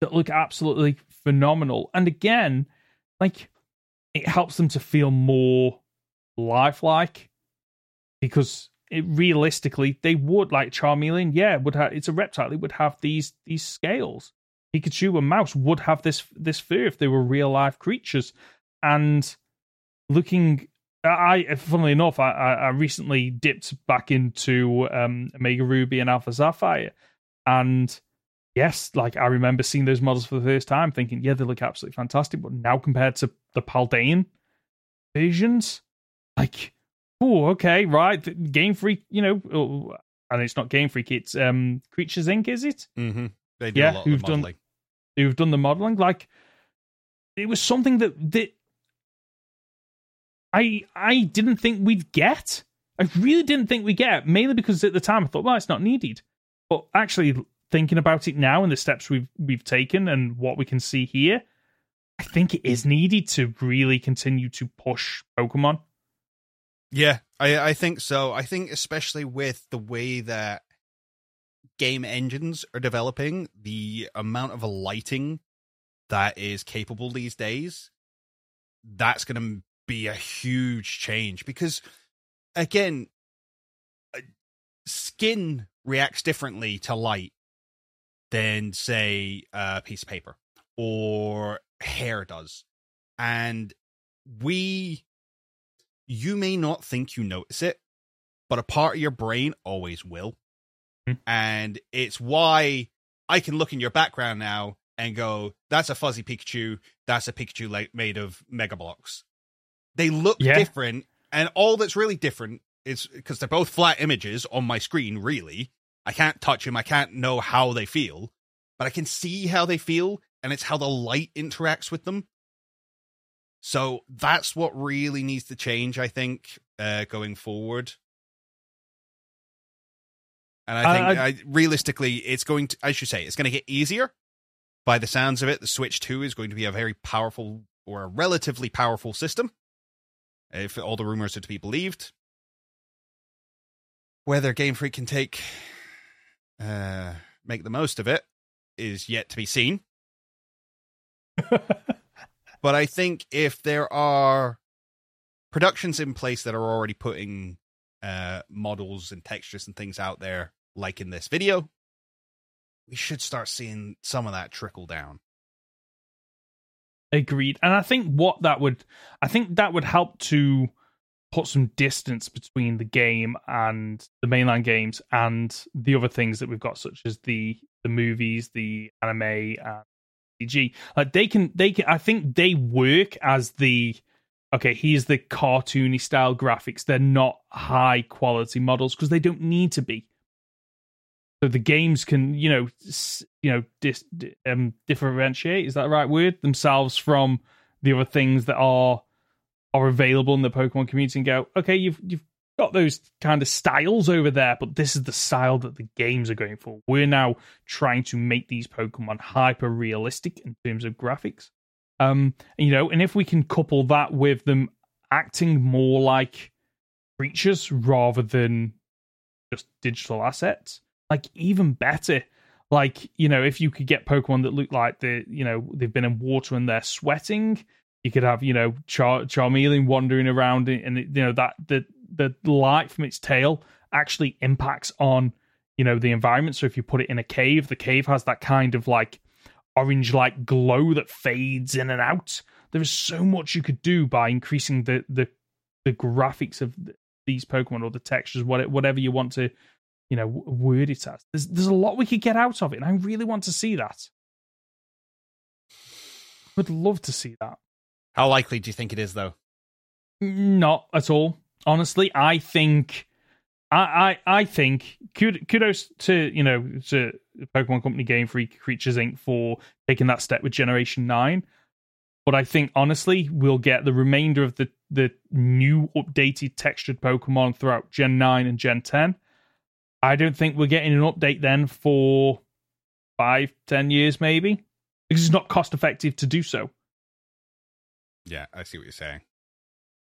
that look absolutely phenomenal. And again, like it helps them to feel more lifelike because it, realistically they would like Charmeleon, yeah, would have it's a reptile. It would have these these scales. Pikachu and Mouse would have this this fur if they were real life creatures. And looking I, funnily enough, I, I recently dipped back into um, Omega Ruby and Alpha Sapphire, and yes, like I remember seeing those models for the first time, thinking, yeah, they look absolutely fantastic. But now compared to the Paldean versions, like, oh, okay, right, Game Freak, you know, oh, and it's not Game Freak, it's um, Creatures Inc. Is it? Mm-hmm. They do yeah, who've done who've done the modeling. Like, it was something that that I I didn't think we'd get. I really didn't think we'd get, mainly because at the time I thought, well, it's not needed. But actually thinking about it now and the steps we've we've taken and what we can see here, I think it is needed to really continue to push Pokemon. Yeah, I I think so. I think especially with the way that game engines are developing, the amount of lighting that is capable these days, that's going to be a huge change because again uh, skin reacts differently to light than say a piece of paper or hair does and we you may not think you notice it but a part of your brain always will mm-hmm. and it's why i can look in your background now and go that's a fuzzy pikachu that's a pikachu made of Mega Bloks they look yeah. different, and all that's really different is because they're both flat images on my screen. Really, I can't touch them. I can't know how they feel, but I can see how they feel, and it's how the light interacts with them. So that's what really needs to change, I think, uh, going forward. And I think, I, I, realistically, it's going to, I should say, it's going to get easier. By the sounds of it, the Switch 2 is going to be a very powerful or a relatively powerful system if all the rumors are to be believed. Whether Game Freak can take uh, make the most of it is yet to be seen. [LAUGHS] but I think if there are productions in place that are already putting uh, models and textures and things out there, like in this video, we should start seeing some of that trickle down. Agreed. And I think what that would I think that would help to put some distance between the game and the mainline games and the other things that we've got, such as the the movies, the anime and CG. Like they can they can I think they work as the okay, here's the cartoony style graphics. They're not high quality models because they don't need to be. so the games can you know you know dis, um, differentiate is that the right word themselves from the other things that are are available in the Pokemon community and go okay you've you've got those kind of styles over there but this is the style that the games are going for we're now trying to make these Pokemon hyper realistic in terms of graphics um you know and if we can couple that with them acting more like creatures rather than just digital assets like even better. Like you know, if you could get Pokemon that look like the you know they've been in water and they're sweating, you could have you know Char- Charmeleon wandering around and you know that the the light from its tail actually impacts on you know the environment. So if you put it in a cave, the cave has that kind of like orange like glow that fades in and out. There is so much you could do by increasing the the the graphics of these Pokemon or the textures, whatever you want to you know, word it as. There's there's a lot we could get out of it, and I really want to see that. Would love to see that. How likely do you think it is, though? Not at all. Honestly, I think, I I, I think kudos to you know to Pokemon Company Game Freak Creatures Inc. for taking that step with Generation Nine. But I think honestly, we'll get the remainder of the the new updated textured Pokemon throughout Gen Nine and Gen Ten I don't think we're getting an update then for five, ten years, maybe, because it's not cost effective to do so. Yeah, I see what you're saying.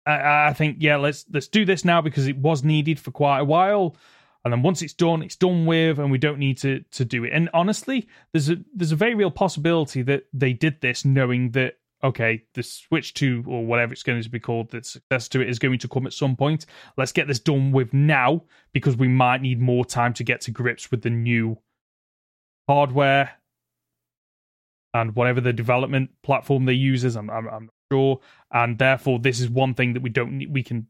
I, I think yeah, let's let's do this now because it was needed for quite a while, and then once it's done, it's done with, and we don't need to to do it. And honestly, there's a there's a very real possibility that they did this knowing that okay, the Switch 2 or whatever it's going to be called, the successor to it is going to come at some point. Let's get this done with now because we might need more time to get to grips with the new hardware and whatever the development platform they use is. I'm, I'm, I'm sure. And therefore, this is one thing that we don't need, we can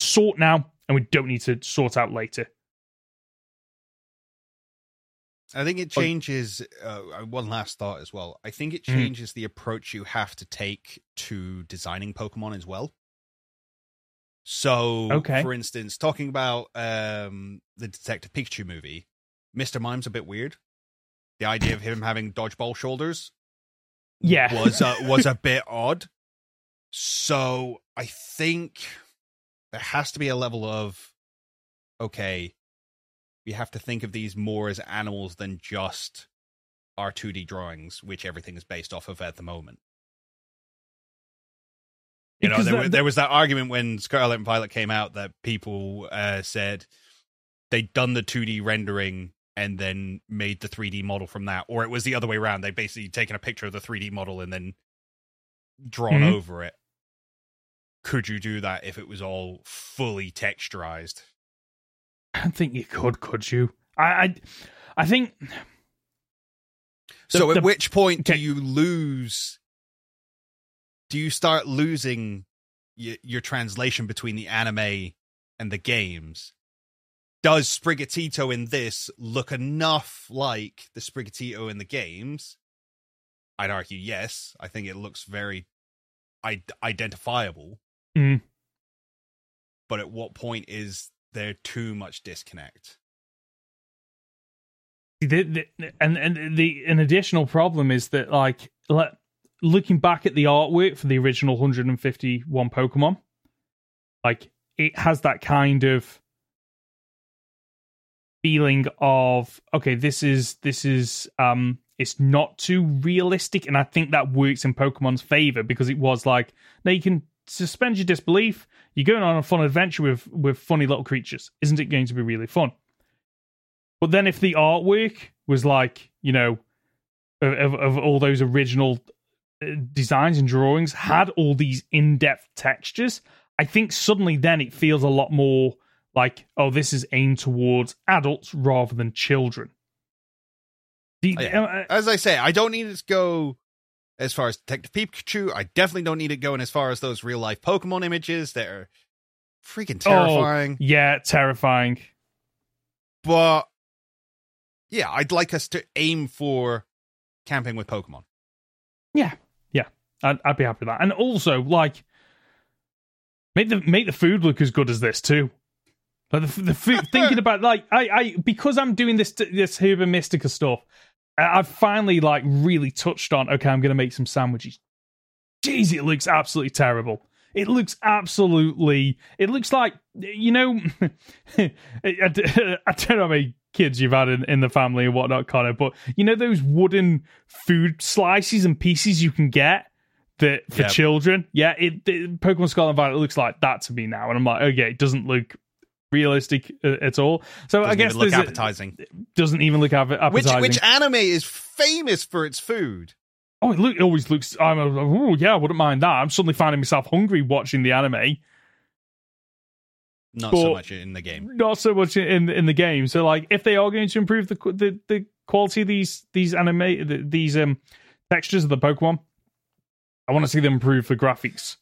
sort now and we don't need to sort out later. I think it changes. Uh, uh, one last thought as well. I think it mm-hmm. changes mm. the approach you have to take to designing Pokemon as well. So, okay. for instance, talking about um, the Detective Pikachu movie, Mr. Mime's a bit weird. The idea of him having dodgeball shoulders, yeah, was uh, was a [LAUGHS] bit odd. So, I think there has to be a level of okay, we have to think of these more as animals than just our 2D drawings, which everything is based off of at the moment. You know, there, the, there was that argument when Scarlet and Violet came out that people uh, said they'd done the 2D rendering and then made the 3D model from that, or it was the other way around. They basically taken a picture of the 3D model and then drawn mm-hmm. over it. Could you do that if it was all fully texturized? I don't think you could, could you? I, I, I think. The, so, at the, which point do you lose? Do you start losing your, your translation between the anime and the games? Does Sprigatito in this look enough like the Sprigatito in the games? I'd argue yes. I think it looks very identifiable. Mm. But at what point is there too much disconnect. The, the, and and the an additional problem is that like looking back at the artwork for the original 151 Pokemon, like it has that kind of feeling of okay, this is this is um it's not too realistic, and I think that works in Pokemon's favor because it was like now you can suspend your disbelief. You're going on a fun adventure with with funny little creatures. Isn't it going to be really fun? But then if the artwork was like, you know, of, of all those original uh, designs and drawings had all these in-depth textures, I think suddenly then it feels a lot more like, oh, this is aimed towards adults rather than children. The, yeah. uh, As I say, I don't need it to go as far as Detective Pikachu. I definitely don't need it going as far as those real life Pokemon images that are freaking oh, terrifying. Oh, yeah, terrifying. But yeah, I'd like us to aim for camping with Pokemon. Yeah, yeah, I'd, I'd be happy with that. And also, like, make the make the food look as good as this too. Like the, the food, thinking about like I, I because I'm doing this this Herba Mystica stuff, I've finally like really touched on. Okay, I'm going to make some sandwiches. Jeez, it looks absolutely terrible. It looks absolutely. It looks like you know. [LAUGHS] I, I don't know how many kids you've had in, in the family and whatnot, Conor, but you know those wooden food slices and pieces you can get that for yep. children. Yeah, it, it Pokemon Scarlet and Violet looks like that to me now, and I'm like, okay, it doesn't look realistic uh, at all. So doesn't I guess look appetizing. A, doesn't even look appetizing. Which which anime is famous for its food? Oh, it, look, it always looks. I'm oh yeah, I wouldn't mind that. I'm suddenly finding myself hungry watching the anime. Not so much in the game. Not so much in in the game. So like, if they are going to improve the the, the quality of these these anime the, these um textures of the Pokemon, I want to see them improve the graphics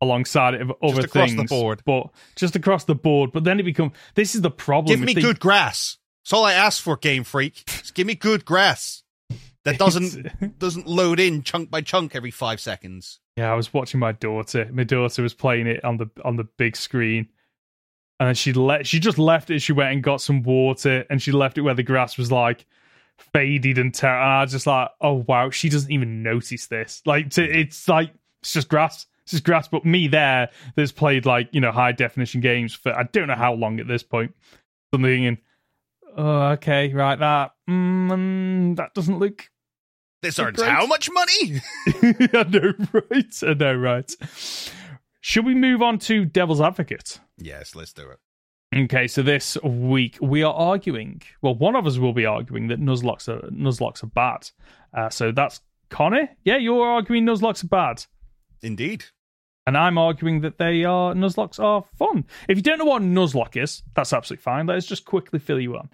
alongside it of other just across things. the board. But just across the board. But then it becomes this is the problem. Give me they, good grass. That's all I ask for, Game Freak. Just give me good grass that [LAUGHS] doesn't doesn't load in chunk by chunk every five seconds. Yeah, I was watching my daughter. My daughter was playing it on the on the big screen, and then she let she just left it. She went and got some water, and she left it where the grass was like faded and ter- and I was just like, oh wow, she doesn't even notice this. Like to, it's like it's just grass. It's just grass. But me there, that's played like you know high definition games for I don't know how long at this point. Something in. Oh, okay, right. That mm, that doesn't look. This earns how much money? [LAUGHS] [LAUGHS] I know, right? I know, right. Should we move on to Devil's Advocate? Yes, let's do it. Okay, so this week we are arguing. Well, one of us will be arguing that Nuzlockes are Nuzlockes are bad. Uh, so that's Conor. Yeah, you're arguing Nuzlockes are bad. Indeed. And I'm arguing that they are Nuzlockes are fun. If you don't know what Nuzlocke is, that's absolutely fine. Let's just quickly fill you on.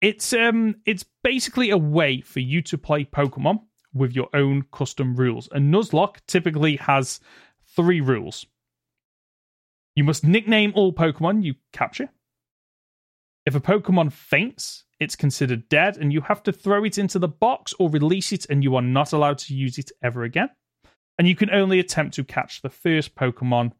It's um it's basically a way for you to play Pokemon with your own custom rules. A Nuzlocke typically has three rules. You must nickname all Pokemon you capture. If a Pokemon faints, it's considered dead, and you have to throw it into the box or release it, and you are not allowed to use it ever again. And you can only attempt to catch the first Pokemon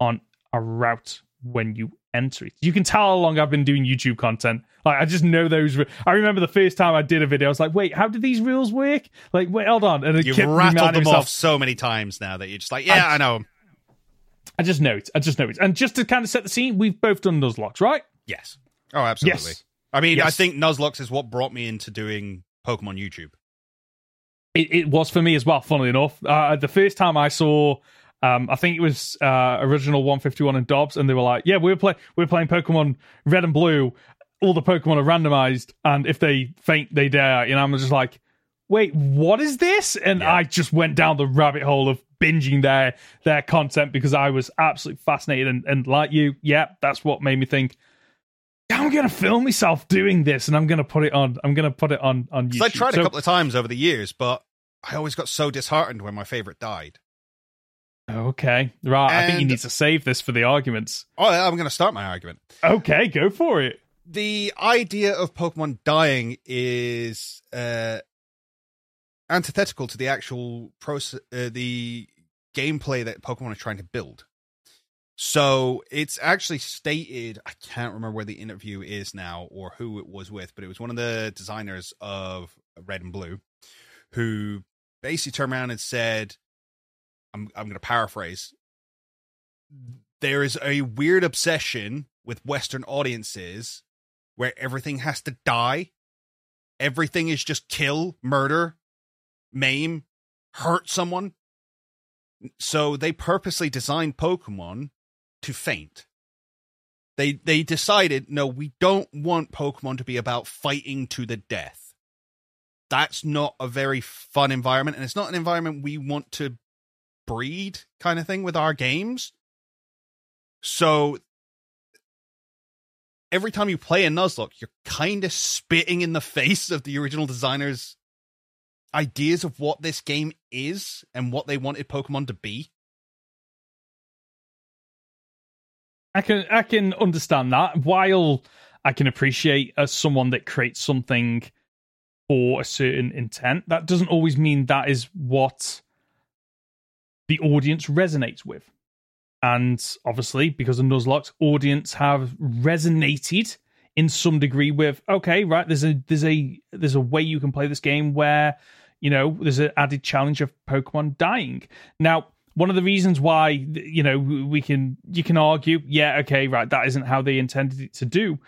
on a route when you enter it. You can tell how long I've been doing YouTube content. Like I just know those. I remember the first time I did a video, I was like, "Wait, how did these rules work?" Like, wait, hold on. And you've rattled them off so many times now that you're just like, "Yeah, I, I know." I just know it. I just know it. And just to kind of set the scene, we've both done Nuzlockes, right? Yes. Oh, absolutely. Yes. I mean, Yes. I think Nuzlocke is what brought me into doing Pokemon YouTube. It, it was for me as well. Funnily enough, uh, the first time I saw, um, I think it was uh, original 151 and Dobbs, and they were like, "Yeah, we we're playing we we're playing Pokemon Red and Blue. All the Pokemon are randomized, and if they faint, they die." And I'm just like, "Wait, what is this?" And Yeah. I just went down the rabbit hole of binging their their content because I was absolutely fascinated. And, and like you, yeah, that's what made me think. "Yeah, I'm gonna film myself doing this, and I'm gonna put it on. I'm gonna put it on on YouTube. I tried So- a couple of times over the years, but I always got so disheartened when my favorite died. Okay, right. I think you need to save this for the arguments. Oh, I'm going to start my argument. Okay, go for it. The idea of Pokemon dying is uh, antithetical to the actual process, uh, the gameplay that Pokemon are trying to build. So it's actually stated. I can't remember where the interview is now or who it was with, but it was one of the designers of Red and Blue who basically turned around and said, "I'm I'm going to paraphrase. There is a weird obsession with Western audiences where everything has to die. Everything is just kill, murder, maim, hurt someone. So they purposely designed Pokemon to faint. They they decided no, we don't want Pokemon to be about fighting to the death. That's not a very fun environment, and it's not an environment we want to breed, kind of thing, with our games. So every time you play a Nuzlocke, you're kind of spitting in the [LAUGHS] face of the original designers' ideas of what this game is and what they wanted Pokemon to be. I can I can understand that. While I can appreciate as someone that creates something for a certain intent, that doesn't always mean that is what the audience resonates with. and obviously because of Nuzlocke, audience have resonated in some degree with okay, right? There's a there's a there's a way you can play this game where you know there's an added challenge of Pokemon dying. Now, one of the reasons why you know we can you can argue, yeah, okay, right, that isn't how they intended it to do.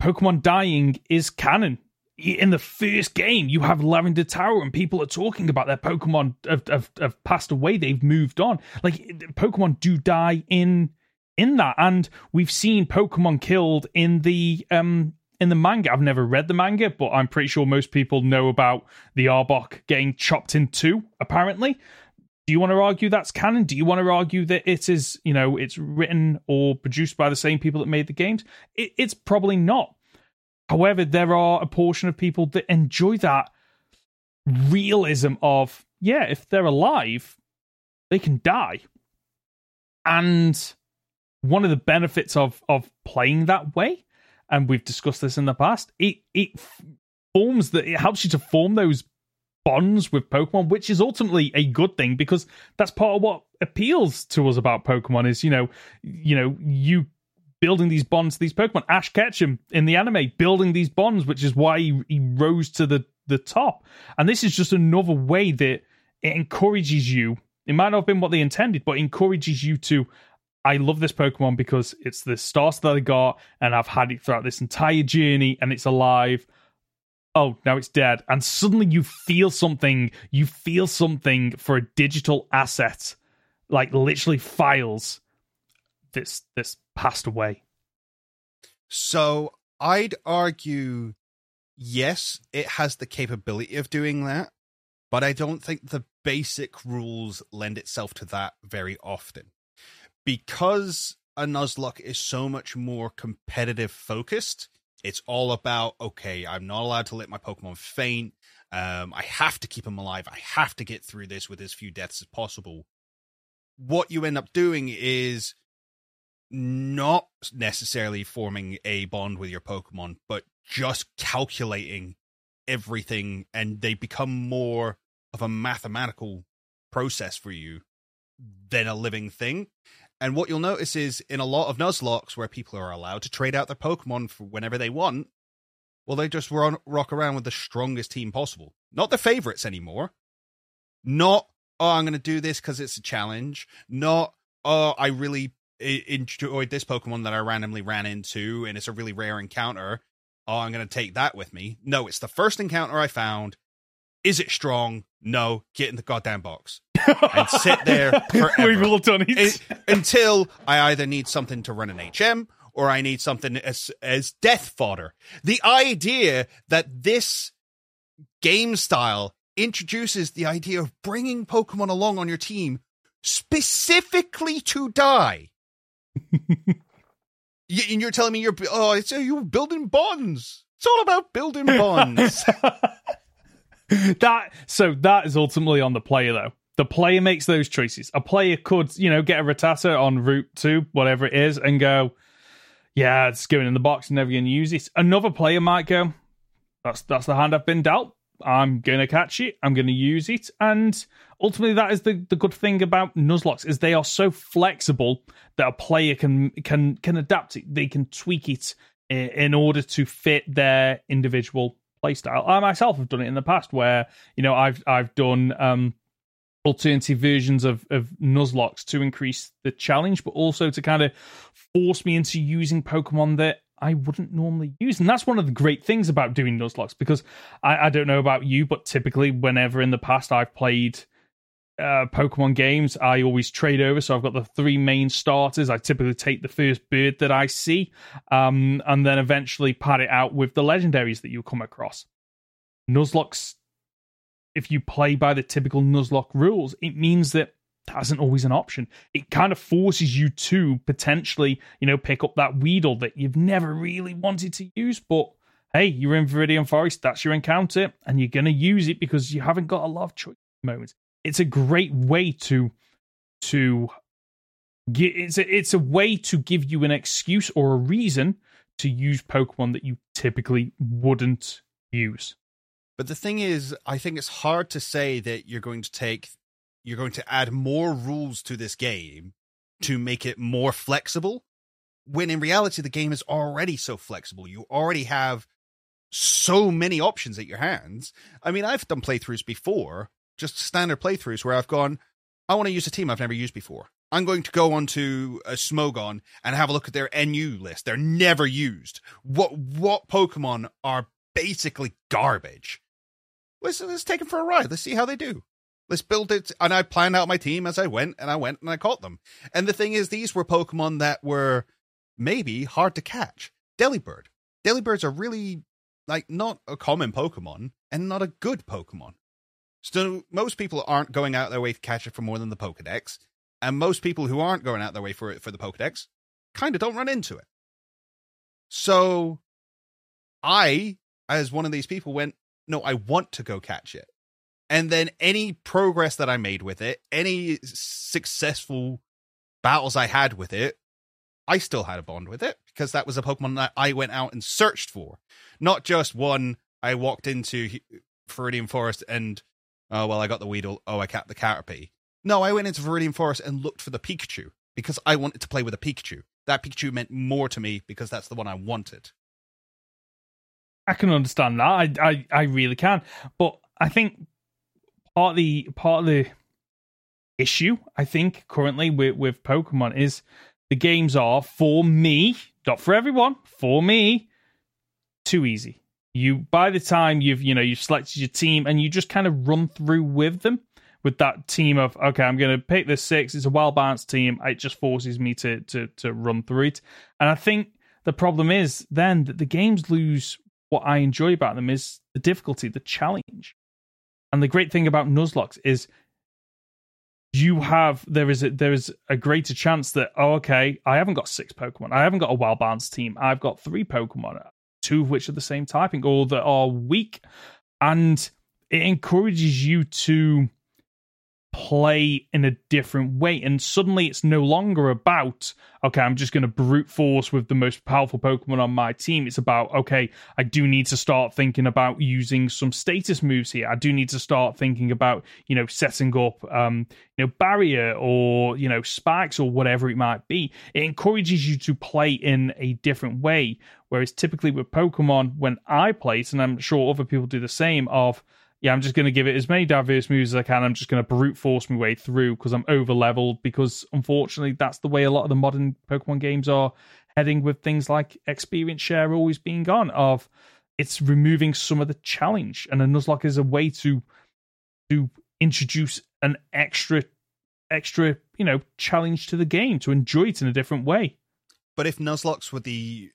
Pokemon dying is canon in the first game, you have Lavender Tower, and people are talking about their Pokemon have, have, have, passed away. They've moved on. Like Pokemon do die in in that, and we've seen Pokemon killed in the um in the manga. I've never read the manga, but I'm pretty sure most people know about the Arbok getting chopped in two. Apparently, do you want to argue that's canon? Do you want to argue that it is you know it's written or produced by the same people that made the games? It, it's probably not However, there are a portion of people that enjoy that realism of, yeah, if they're alive, they can die. And one of the benefits of of playing that way, and we've discussed this in the past, it it forms that it helps you to form those bonds with Pokemon, which is ultimately a good thing because that's part of what appeals to us about Pokemon is, you know, you know, you building these bonds to these Pokemon. Ash Ketchum in the anime building these bonds, which is why he, he rose to the, the top. And this is just another way that it encourages you. It might not have been what they intended, but encourages you to. I love this Pokemon because it's the stars that I got, and I've had it throughout this entire journey, and it's alive. Oh, now it's dead. And suddenly you feel something. You feel something for a digital asset, like literally files that's that's passed away. So I'd argue, yes, it has the capability of doing that, but I don't think the basic rules lend itself to that very often. Because a Nuzlocke is so much more competitive focused, it's all about, okay, I'm not allowed to let my Pokemon faint. Um, I have to keep them alive. I have to get through this with as few deaths as possible. What you end up doing is not necessarily forming a bond with your Pokemon, but just calculating everything, and they become more of a mathematical process for you than a living thing. And what you'll notice is in a lot of Nuzlockes where people are allowed to trade out their Pokemon for whenever they want, well, they just run, rock around with the strongest team possible. Not the favorites anymore. Not, oh, I'm going to do this because it's a challenge. Not, oh, I really enjoyed this Pokemon that I randomly ran into, and it's a really rare encounter. Oh, I'm going to take that with me. No, it's the first encounter I found. Is it strong? No. Get in the goddamn box [LAUGHS] and sit there forever. We've all done it. until I either need something to run an HM or I need something as as death fodder. The idea that this game style introduces the idea of bringing Pokemon along on your team specifically to die [LAUGHS] and you're telling me you're oh, it's uh, you're building bonds. It's all about building [LAUGHS] bonds. [LAUGHS] that so that is ultimately on the player though. The player makes those choices. A player could, you know, get a Rattata on route two, whatever it is, and go, yeah, it's going in the box, and never going to use it. Another player might go, that's that's the hand I've been dealt. I'm going to catch it. I'm going to use it. And ultimately, that is the, the good thing about Nuzlockes is they are so flexible that a player can can can adapt it. They can tweak it eh, in order to fit their individual playstyle. I myself have done it in the past where you know I've I've done um, alternative versions of of Nuzlockes to increase the challenge, but also to kind of force me into using Pokemon that I wouldn't normally use. And that's one of the great things about doing Nuzlockes because I, I don't know about you, but typically, whenever in the past I've played uh, Pokemon games, I always trade over. So I've got the three main starters. I typically take the first bird that I see, um, and then eventually pad it out with the legendaries that you come across. Nuzlockes, if you play by the typical Nuzlocke rules, it means that that isn't always an option. It kind of forces you to potentially, you know, pick up that Weedle that you've never really wanted to use, but hey, you're in Viridian Forest, that's your encounter, and you're going to use it because you haven't got a lot of choice moments. It's a great way to to get it's a, it's a way to give you an excuse or a reason to use Pokemon that you typically wouldn't use. But the thing is, I think it's hard to say that you're going to take you're going to add more rules to this game to make it more flexible. When in reality, the game is already so flexible. You already have so many options at your hands. I mean, I've done playthroughs before, just standard playthroughs where I've gone, I want to use a team I've never used before. I'm going to go onto a Smogon and have a look at their NU list. They're never used. What what Pokemon are basically garbage? Let's let's take them for a ride. Let's see how they do. Let's build it. And I planned out my team as I went, and I went and I caught them. And the thing is, these were Pokemon that were maybe hard to catch. Delibird. Delibirds are really like not a common Pokemon and not a good Pokemon. So most people aren't going out their way to catch it for more than the Pokedex, and most people who aren't going out their way for it for the Pokedex kind of don't run into it. So I, as one of these people, went, no, I want to go catch it. And then any progress that I made with it, any successful battles I had with it, I still had a bond with it because that was a Pokemon that I went out and searched for. Not just one I walked into Viridian Forest and Oh, well, I got the Weedle. Oh, I capped the Caterpie. No, I went into Viridian Forest and looked for the Pikachu because I wanted to play with a Pikachu. That Pikachu meant more to me because that's the one I wanted. I can understand that. I, I, I really can. But I think part of the part of the issue, I think, currently with, with Pokemon is the games are for me, not for everyone, for me, too easy you by the time you've you know you've selected your team and you just kind of run through with them with that team of okay i'm going to pick this six it's a well balanced team it just forces me to to to run through it. And i think the problem is then that the games lose what i enjoy about them is the difficulty the challenge. And the great thing about nuzlocke is you have there is a, there is a greater chance that oh okay I haven't got six Pokemon I haven't got a well balanced team I've got three Pokemon two of which are the same typing or that are weak. And it encourages you to play in a different way. And suddenly it's no longer about, okay, I'm just going to brute force with the most powerful Pokemon on my team. It's about, okay, I do need to start thinking about using some status moves here. I do need to start thinking about, you know, setting up, um, you know, barrier or, you know, spikes or whatever it might be. It encourages you to play in a different way. Whereas typically with Pokemon, when I play it, and I'm sure other people do the same, of, yeah, I'm just going to give it as many diverse moves as I can. I'm just going to brute force my way through because I'm over leveled. Because unfortunately, that's the way a lot of the modern Pokemon games are heading with things like experience share always being gone. Of it's removing some of the challenge, and a Nuzlocke is a way to to introduce an extra extra you know challenge to the game to enjoy it in a different way. But if Nuzlockes were the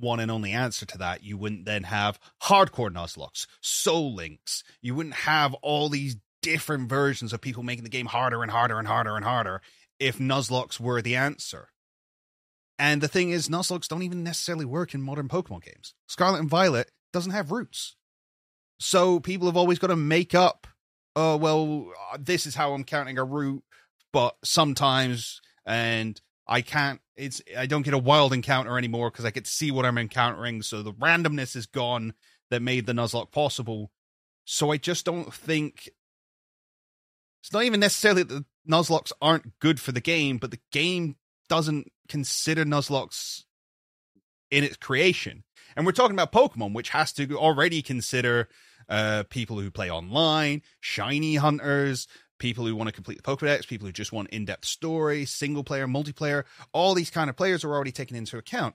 one and only answer to that, you wouldn't then have hardcore Nuzlockes, Soul Links. You wouldn't have all these different versions of people making the game harder and harder and harder and harder if Nuzlockes were the answer. And the thing is, Nuzlockes don't even necessarily work in modern Pokemon games. Scarlet and Violet doesn't have routes. So people have always got to make up, oh, well, uh, this is how I'm counting a route, but sometimes, and I can't it's I don't get a wild encounter anymore because I get to see what I'm encountering. So the randomness is gone that made the Nuzlocke possible. So I just don't think it's not even necessarily that the Nuzlockes aren't good for the game, but the game doesn't consider Nuzlockes in its creation. And we're talking about Pokemon, which has to already consider uh, people who play online, shiny hunters, people who want to complete the Pokedex, people who just want in-depth story, single player, multiplayer, all these kind of players are already taken into account.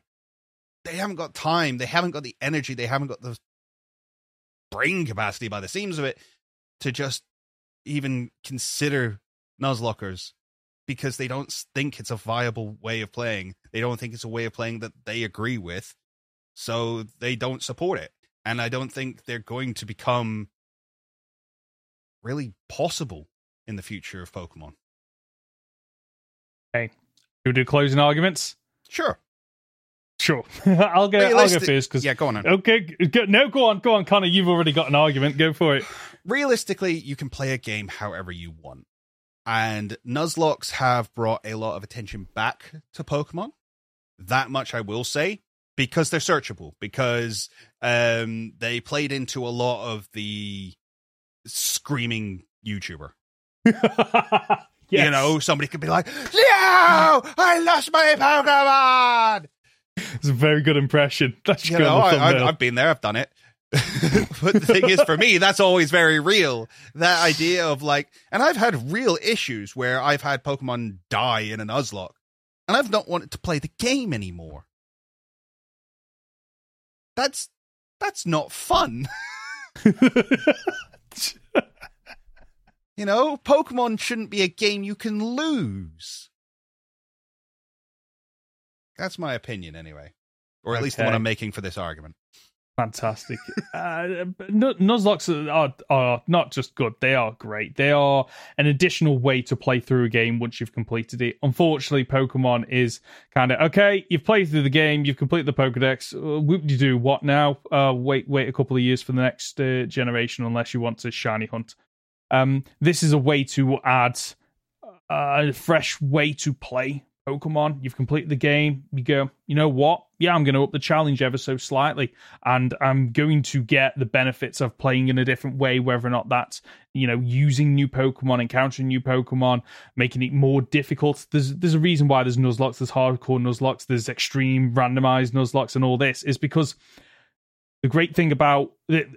They haven't got time, they haven't got the energy, they haven't got the brain capacity by the seams of it to just even consider Nuzlockers because they don't think it's a viable way of playing. They don't think it's a way of playing that they agree with. So they don't support it. And I don't think they're going to become really possible in the future of Pokemon. Okay. Do you do closing arguments? Sure. Sure. [LAUGHS] I'll go I'll go first because Yeah, go on. Okay. Go, no, go on, go on, Conor. You've already got an argument. Go for it. [SIGHS] Realistically, you can play a game however you want. And Nuzlockes have brought a lot of attention back to Pokemon. That much I will say because they're searchable because um, they played into a lot of the screaming YouTuber yeah, [LAUGHS] You know, somebody could be like, "No, I lost my Pokemon." It's a very good impression. [LAUGHS] That's you know, I, I've been there. I've done it. [LAUGHS] but the thing is, for me, that's always very real. That idea of like, and I've had real issues where I've had Pokemon die in a Nuzlocke, and I've not wanted to play the game anymore. That's that's not fun. You know, Pokemon shouldn't be a game you can lose. That's my opinion, anyway, or at okay. least the one I'm making for this argument. Fantastic. [LAUGHS] uh, Nuzlockes are, are not just good; they are great. They are an additional way to play through a game once you've completed it. Unfortunately, Pokemon is kind of okay. You've played through the game, you've completed the Pokedex. Uh, whoop you do what now? Uh, wait, wait a couple of years for the next uh, generation, unless you want to shiny hunt. Um, this is a way to add a fresh way to play Pokemon, you've completed the game, you go, you know what? Yeah, I'm going to up the challenge ever so slightly, and I'm going to get the benefits of playing in a different way, whether or not that's, you know, using new Pokemon, encountering new Pokemon, making it more difficult. There's there's a reason why there's Nuzlockes, there's hardcore Nuzlockes, there's extreme randomized Nuzlockes, and all this is because the great thing about the,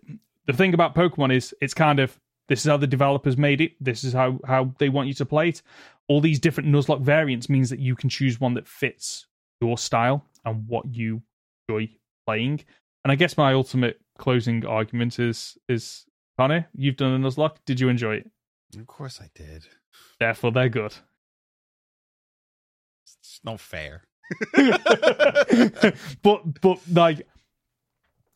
the thing about Pokemon is it's kind of this is how the developers made it. This is how how they want you to play it all these different Nuzlocke variants means that you can choose one that fits your style and what you enjoy playing. And I guess my ultimate closing argument is is Conor, you've done a Nuzlocke. Did you enjoy it? Of course I did. Therefore, they're good. It's not fair. [LAUGHS] but but like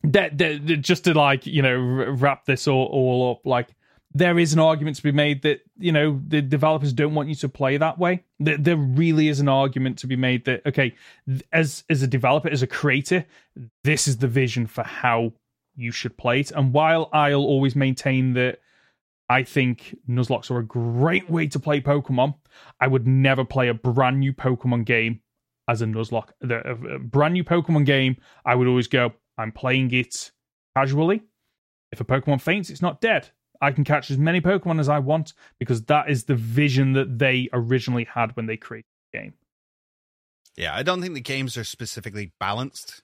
that, that just to like you know wrap this all, all up like there is an argument to be made that you know the developers don't want you to play that way. There really is an argument to be made that okay, as as a developer, as a creator, this is the vision for how you should play it. And while I'll always maintain that I think Nuzlockes are a great way to play Pokemon, I would never play a brand new Pokemon game as a Nuzlocke. A brand new Pokemon game, I would always go, I'm playing it casually. If a Pokemon faints, it's not dead. I can catch as many Pokemon as I want because that is the vision that they originally had when they created the game. Yeah, I don't think the games are specifically balanced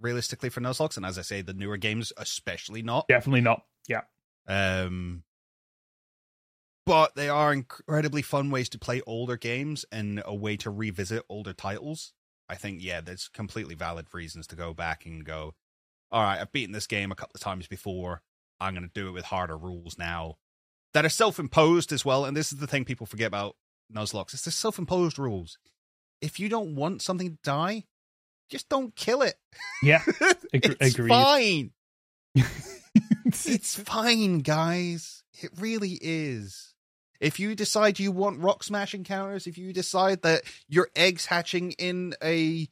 realistically for Nuzlocke, and as I say, the newer games especially not. Definitely not. Yeah. Um, but they are incredibly fun ways to play older games and a way to revisit older titles. I think yeah, there's completely valid reasons to go back and go, all right, I've beaten this game a couple of times before. I'm going to do it with harder rules now that are self-imposed as well. And this is the thing people forget about Nuzlocke. It's the self-imposed rules. If you don't want something to die, just don't kill it. Yeah, [LAUGHS] Ag- it's agreed. fine. [LAUGHS] it's fine, guys. It really is. If you decide you want rock smash encounters, if you decide that your eggs hatching in a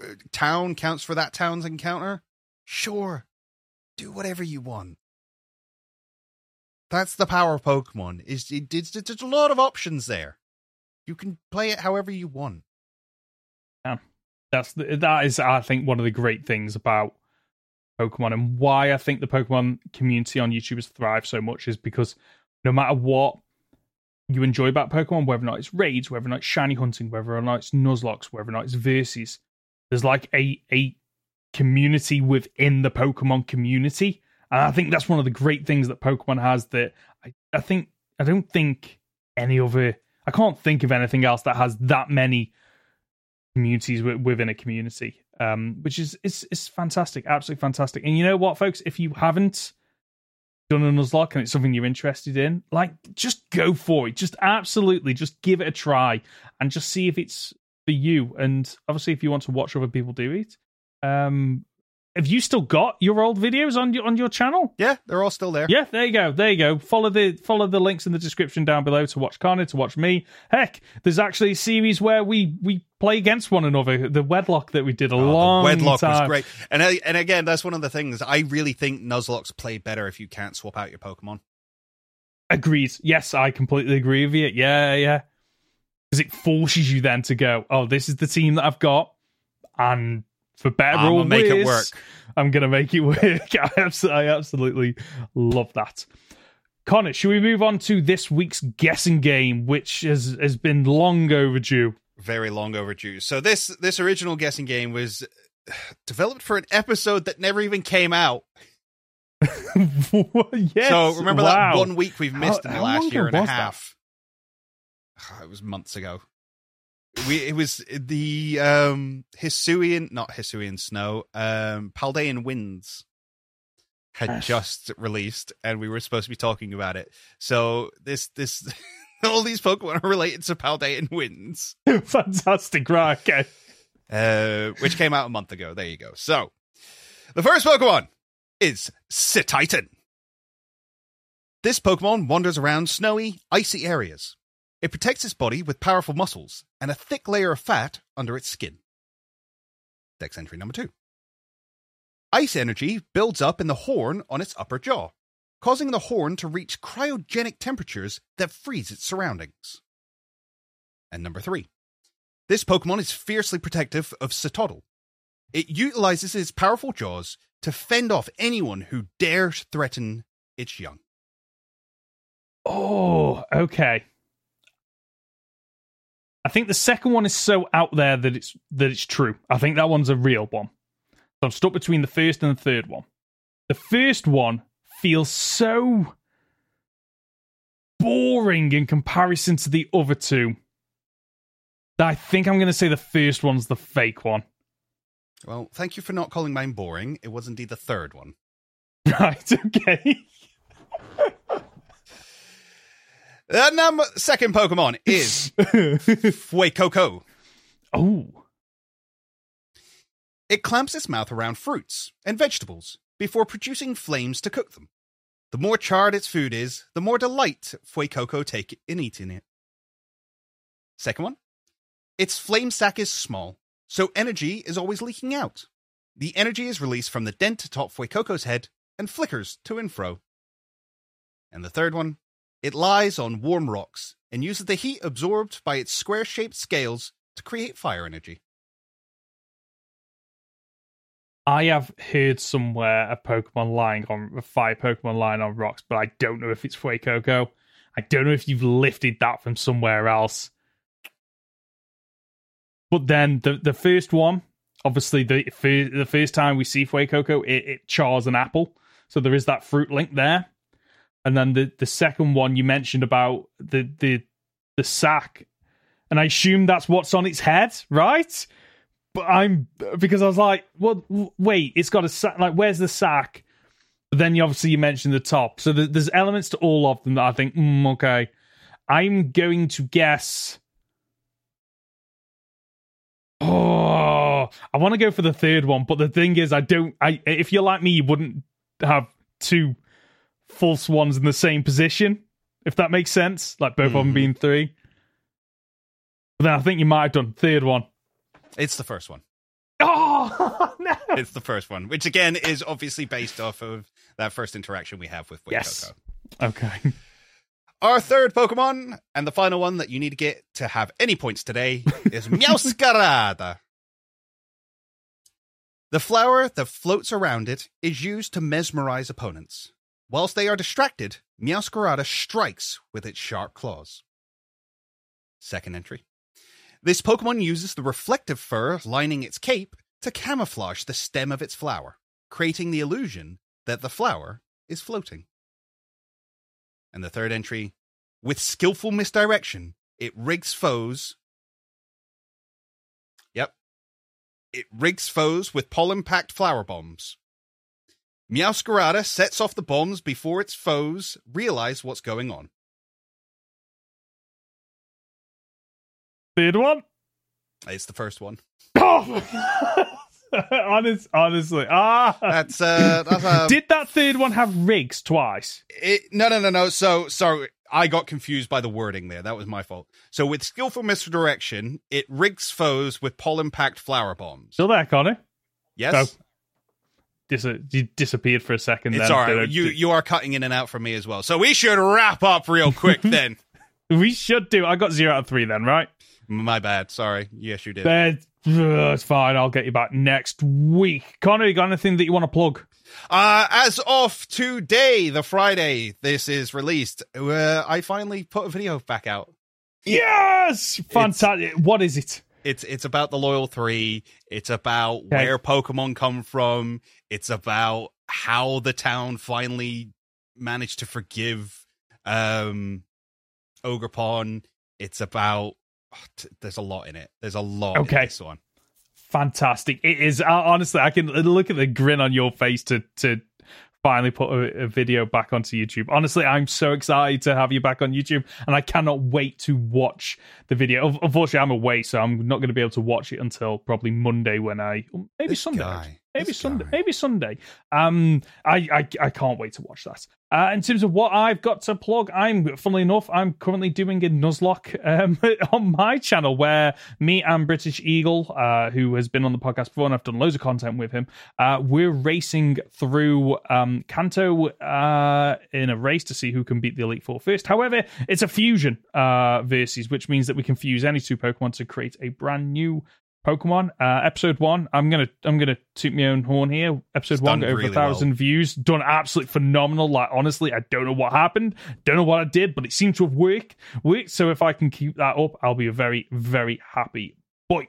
uh, town counts for that town's encounter, sure, do whatever you want. That's the power of Pokemon. Is it, it's, it's a lot of options there. You can play it however you want. Yeah, that's the, that is I think one of the great things about Pokemon and why I think the Pokemon community on YouTube has thrived so much is because no matter what you enjoy about Pokemon, whether or not it's raids, whether or not it's shiny hunting, whether or not it's Nuzlockes, whether or not it's Versus, there's like a a community within the Pokemon community and I think that's one of the great things that Pokemon has that I, I think I don't think any other I can't think of anything else that has that many communities within a community. Um, which is it's it's fantastic, absolutely fantastic. And you know what, folks, if you haven't done a Nuzlocke and it's something you're interested in, like just go for it. Just absolutely just give it a try and just see if it's for you. And obviously if you want to watch other people do it, um, have you still got your old videos on your on your channel? Yeah, they're all still there. Yeah, there you go. There you go. Follow the follow the links in the description down below to watch Conor, to watch me. Heck, there's actually a series where we we play against one another. The Wedlocke that we did a oh, long Wedlocke time. was great. And uh, and again, that's one of the things I really think Nuzlockes play better if you can't swap out your Pokemon. Agreed. Yes, I completely agree with you. Yeah, yeah. Because it forces you then to go, oh, this is the team that I've got, and for better I'm or make it work. I'm gonna make it [LAUGHS] work. I absolutely, I absolutely love that. Conor, should we move on to this week's guessing game, which has has been long overdue? Very long overdue. So this this original guessing game was [SIGHS] developed for an episode that never even came out. [LAUGHS] yes. So remember wow. that one week we've missed How- in the last year and a was that? half. [SIGHS] It was months ago. We it was the um Hisuian not Hisuian snow, um Paldean winds had just released and we were supposed to be talking about it. So this this [LAUGHS] all these Pokemon are related to Paldean winds. [LAUGHS] Fantastic, right? Okay. uh, which came out a month ago. There you go. So, the first Pokemon is Cetitan. This Pokemon wanders around snowy, icy areas. It protects its body with powerful muscles and a thick layer of fat under its skin. Dex entry number two. Ice energy builds up in the horn on its upper jaw, causing the horn to reach cryogenic temperatures that freeze its surroundings. And number three. This Pokemon is fiercely protective of Cetoddle. It utilizes its powerful jaws to fend off anyone who dares threaten its young. Oh, okay. I think the second one is so out there that it's that it's true. I think that one's a real one. So I'm stuck between the first and the third one. The first one feels so boring in comparison to the other two. that I think I'm going to say the first one's the fake one. Well, thank you for not calling mine boring. It was indeed the third one. [LAUGHS] Right, okay. [LAUGHS] The number second Pokemon is [LAUGHS] Fuecoco. oh. It clamps its mouth around fruits and vegetables before producing flames to cook them. The more charred its food is, the more delight Fuecoco take in eating it. Second one, its flame sac is small, so energy is always leaking out. The energy is released from the dent atop Fuecoco's head and flickers to and fro. And the third one, it lies on warm rocks and uses the heat absorbed by its square shaped scales to create fire energy. I have heard somewhere a Pokemon lying on a fire Pokemon lying on rocks, but I don't know if it's Fuecoco. I don't know if you've lifted that from somewhere else. But then the the first one, obviously the the first time we see Fuecoco, it, it chars an apple, so there is that fruit link there. And then the the second one you mentioned about the the the sack, and I assume that's what's on its head, right? but I'm because I was like, well, wait, it's got a sack. Like, where's the sack? But then you obviously you mentioned the top, so th- there's elements to all of them that I think, mm, okay. I'm going to guess. Oh, I want to go for the third one, but the thing is, I don't. I if you're like me, you wouldn't have two false ones in the same position, if that makes sense. Like both of them Mhm. being three. But then I think you might have done third one. It's the first one. Oh [LAUGHS] no! It's the first one, which again is obviously based off of that first interaction we have with Fuecoco. Yes. Okay. [LAUGHS] Our third Pokemon, and the final one that you need to get to have any points today, is [LAUGHS] Meowscarada. The flower that floats around it is used to mesmerize opponents. Whilst they are distracted, Meowscarada strikes with its sharp claws. Second entry. This Pokemon uses the reflective fur lining its cape to camouflage the stem of its flower, creating the illusion that the flower is floating. And the third entry, with skillful misdirection, it rigs foes. Yep. It rigs foes with pollen packed flower bombs. Meowscarada sets off the bombs before its foes realize what's going on. Third one. It's the first one. Oh, [LAUGHS] Honest, honestly, ah. That's uh that's uh Did that third one have rigs twice? it, no no no no so sorry I got confused by the wording there. That was my fault. So with skillful misdirection, it rigs foes with pollen packed flower bombs. Still there, Conor? Yes. Oh. Dis- you disappeared for a second. It's then. all right. You you are cutting in and out for me as well. So we should wrap up real quick [LAUGHS] then. we should do. I got zero out of three then, right? My bad. Sorry. Yes, you did. But, ugh, it's fine. I'll get you back next week. Conor, you got anything that you want to plug? Uh, as of today, the Friday this is released, uh, I finally put a video back out. Yes, fantastic. It's, what is it? It's it's about the loyal three. It's about okay. where Pokemon come from. It's about how the town finally managed to forgive um Ogerpon. It's about oh, t- there's a lot in it. There's a lot okay. in this one fantastic. It is honestly, I can look at the grin on your face to to finally put a, a, video back onto YouTube. Honestly, I'm so excited to have you back on YouTube, and I cannot wait to watch the video. Unfortunately, I'm away, so I'm not going to be able to watch it until probably Monday when I maybe this Sunday. Guy. Maybe this Sunday. Guy. Maybe Sunday. Um, I, I I can't wait to watch that. Uh, in terms of what I've got to plug, I'm funnily enough, I'm currently doing a Nuzlocke um, [LAUGHS] on my channel where me and British Eagle, uh, who has been on the podcast before, and I've done loads of content with him, uh, we're racing through um, Kanto uh, in a race to see who can beat the Elite Four first. However, it's a fusion uh, versus, which means that we can fuse any two Pokemon to create a brand new Pokemon. Uh, episode one, I'm gonna I'm gonna toot my own horn here. Episode it's one got over really a thousand well. views, done absolutely phenomenal. Like honestly, I don't know what happened, don't know what I did, but it seemed to have worked. Worked. So if I can keep that up, I'll be a very very happy boy.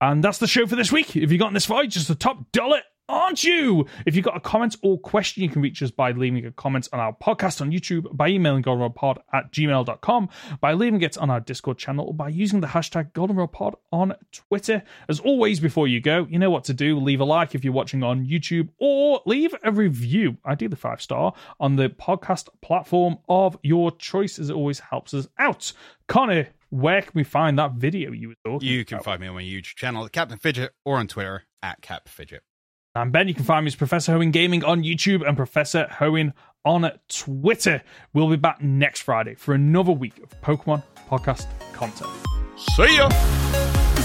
And that's the show for this week. If you've gotten this far, just the top dollar aren't you? If you've got a comment or question, you can reach us by leaving a comment on our podcast on YouTube, by emailing goldenrodpod at gmail.com, by leaving it on our Discord channel, or by using the hashtag goldenrodpod on Twitter. As always, before you go, you know what to do. Leave a like if you're watching on YouTube, or leave a review, ideally five star, on the podcast platform of your choice, as it always helps us out. Conor, where can we find that video you were talking You can about? find me on my YouTube channel, Captain Fidget, or on Twitter at Cap Fidget. I'm Ben. You can find me as Professor Hoenn Gaming on YouTube and Professor Hoenn on Twitter. We'll be back next Friday for another week of Pokemon podcast content. See ya!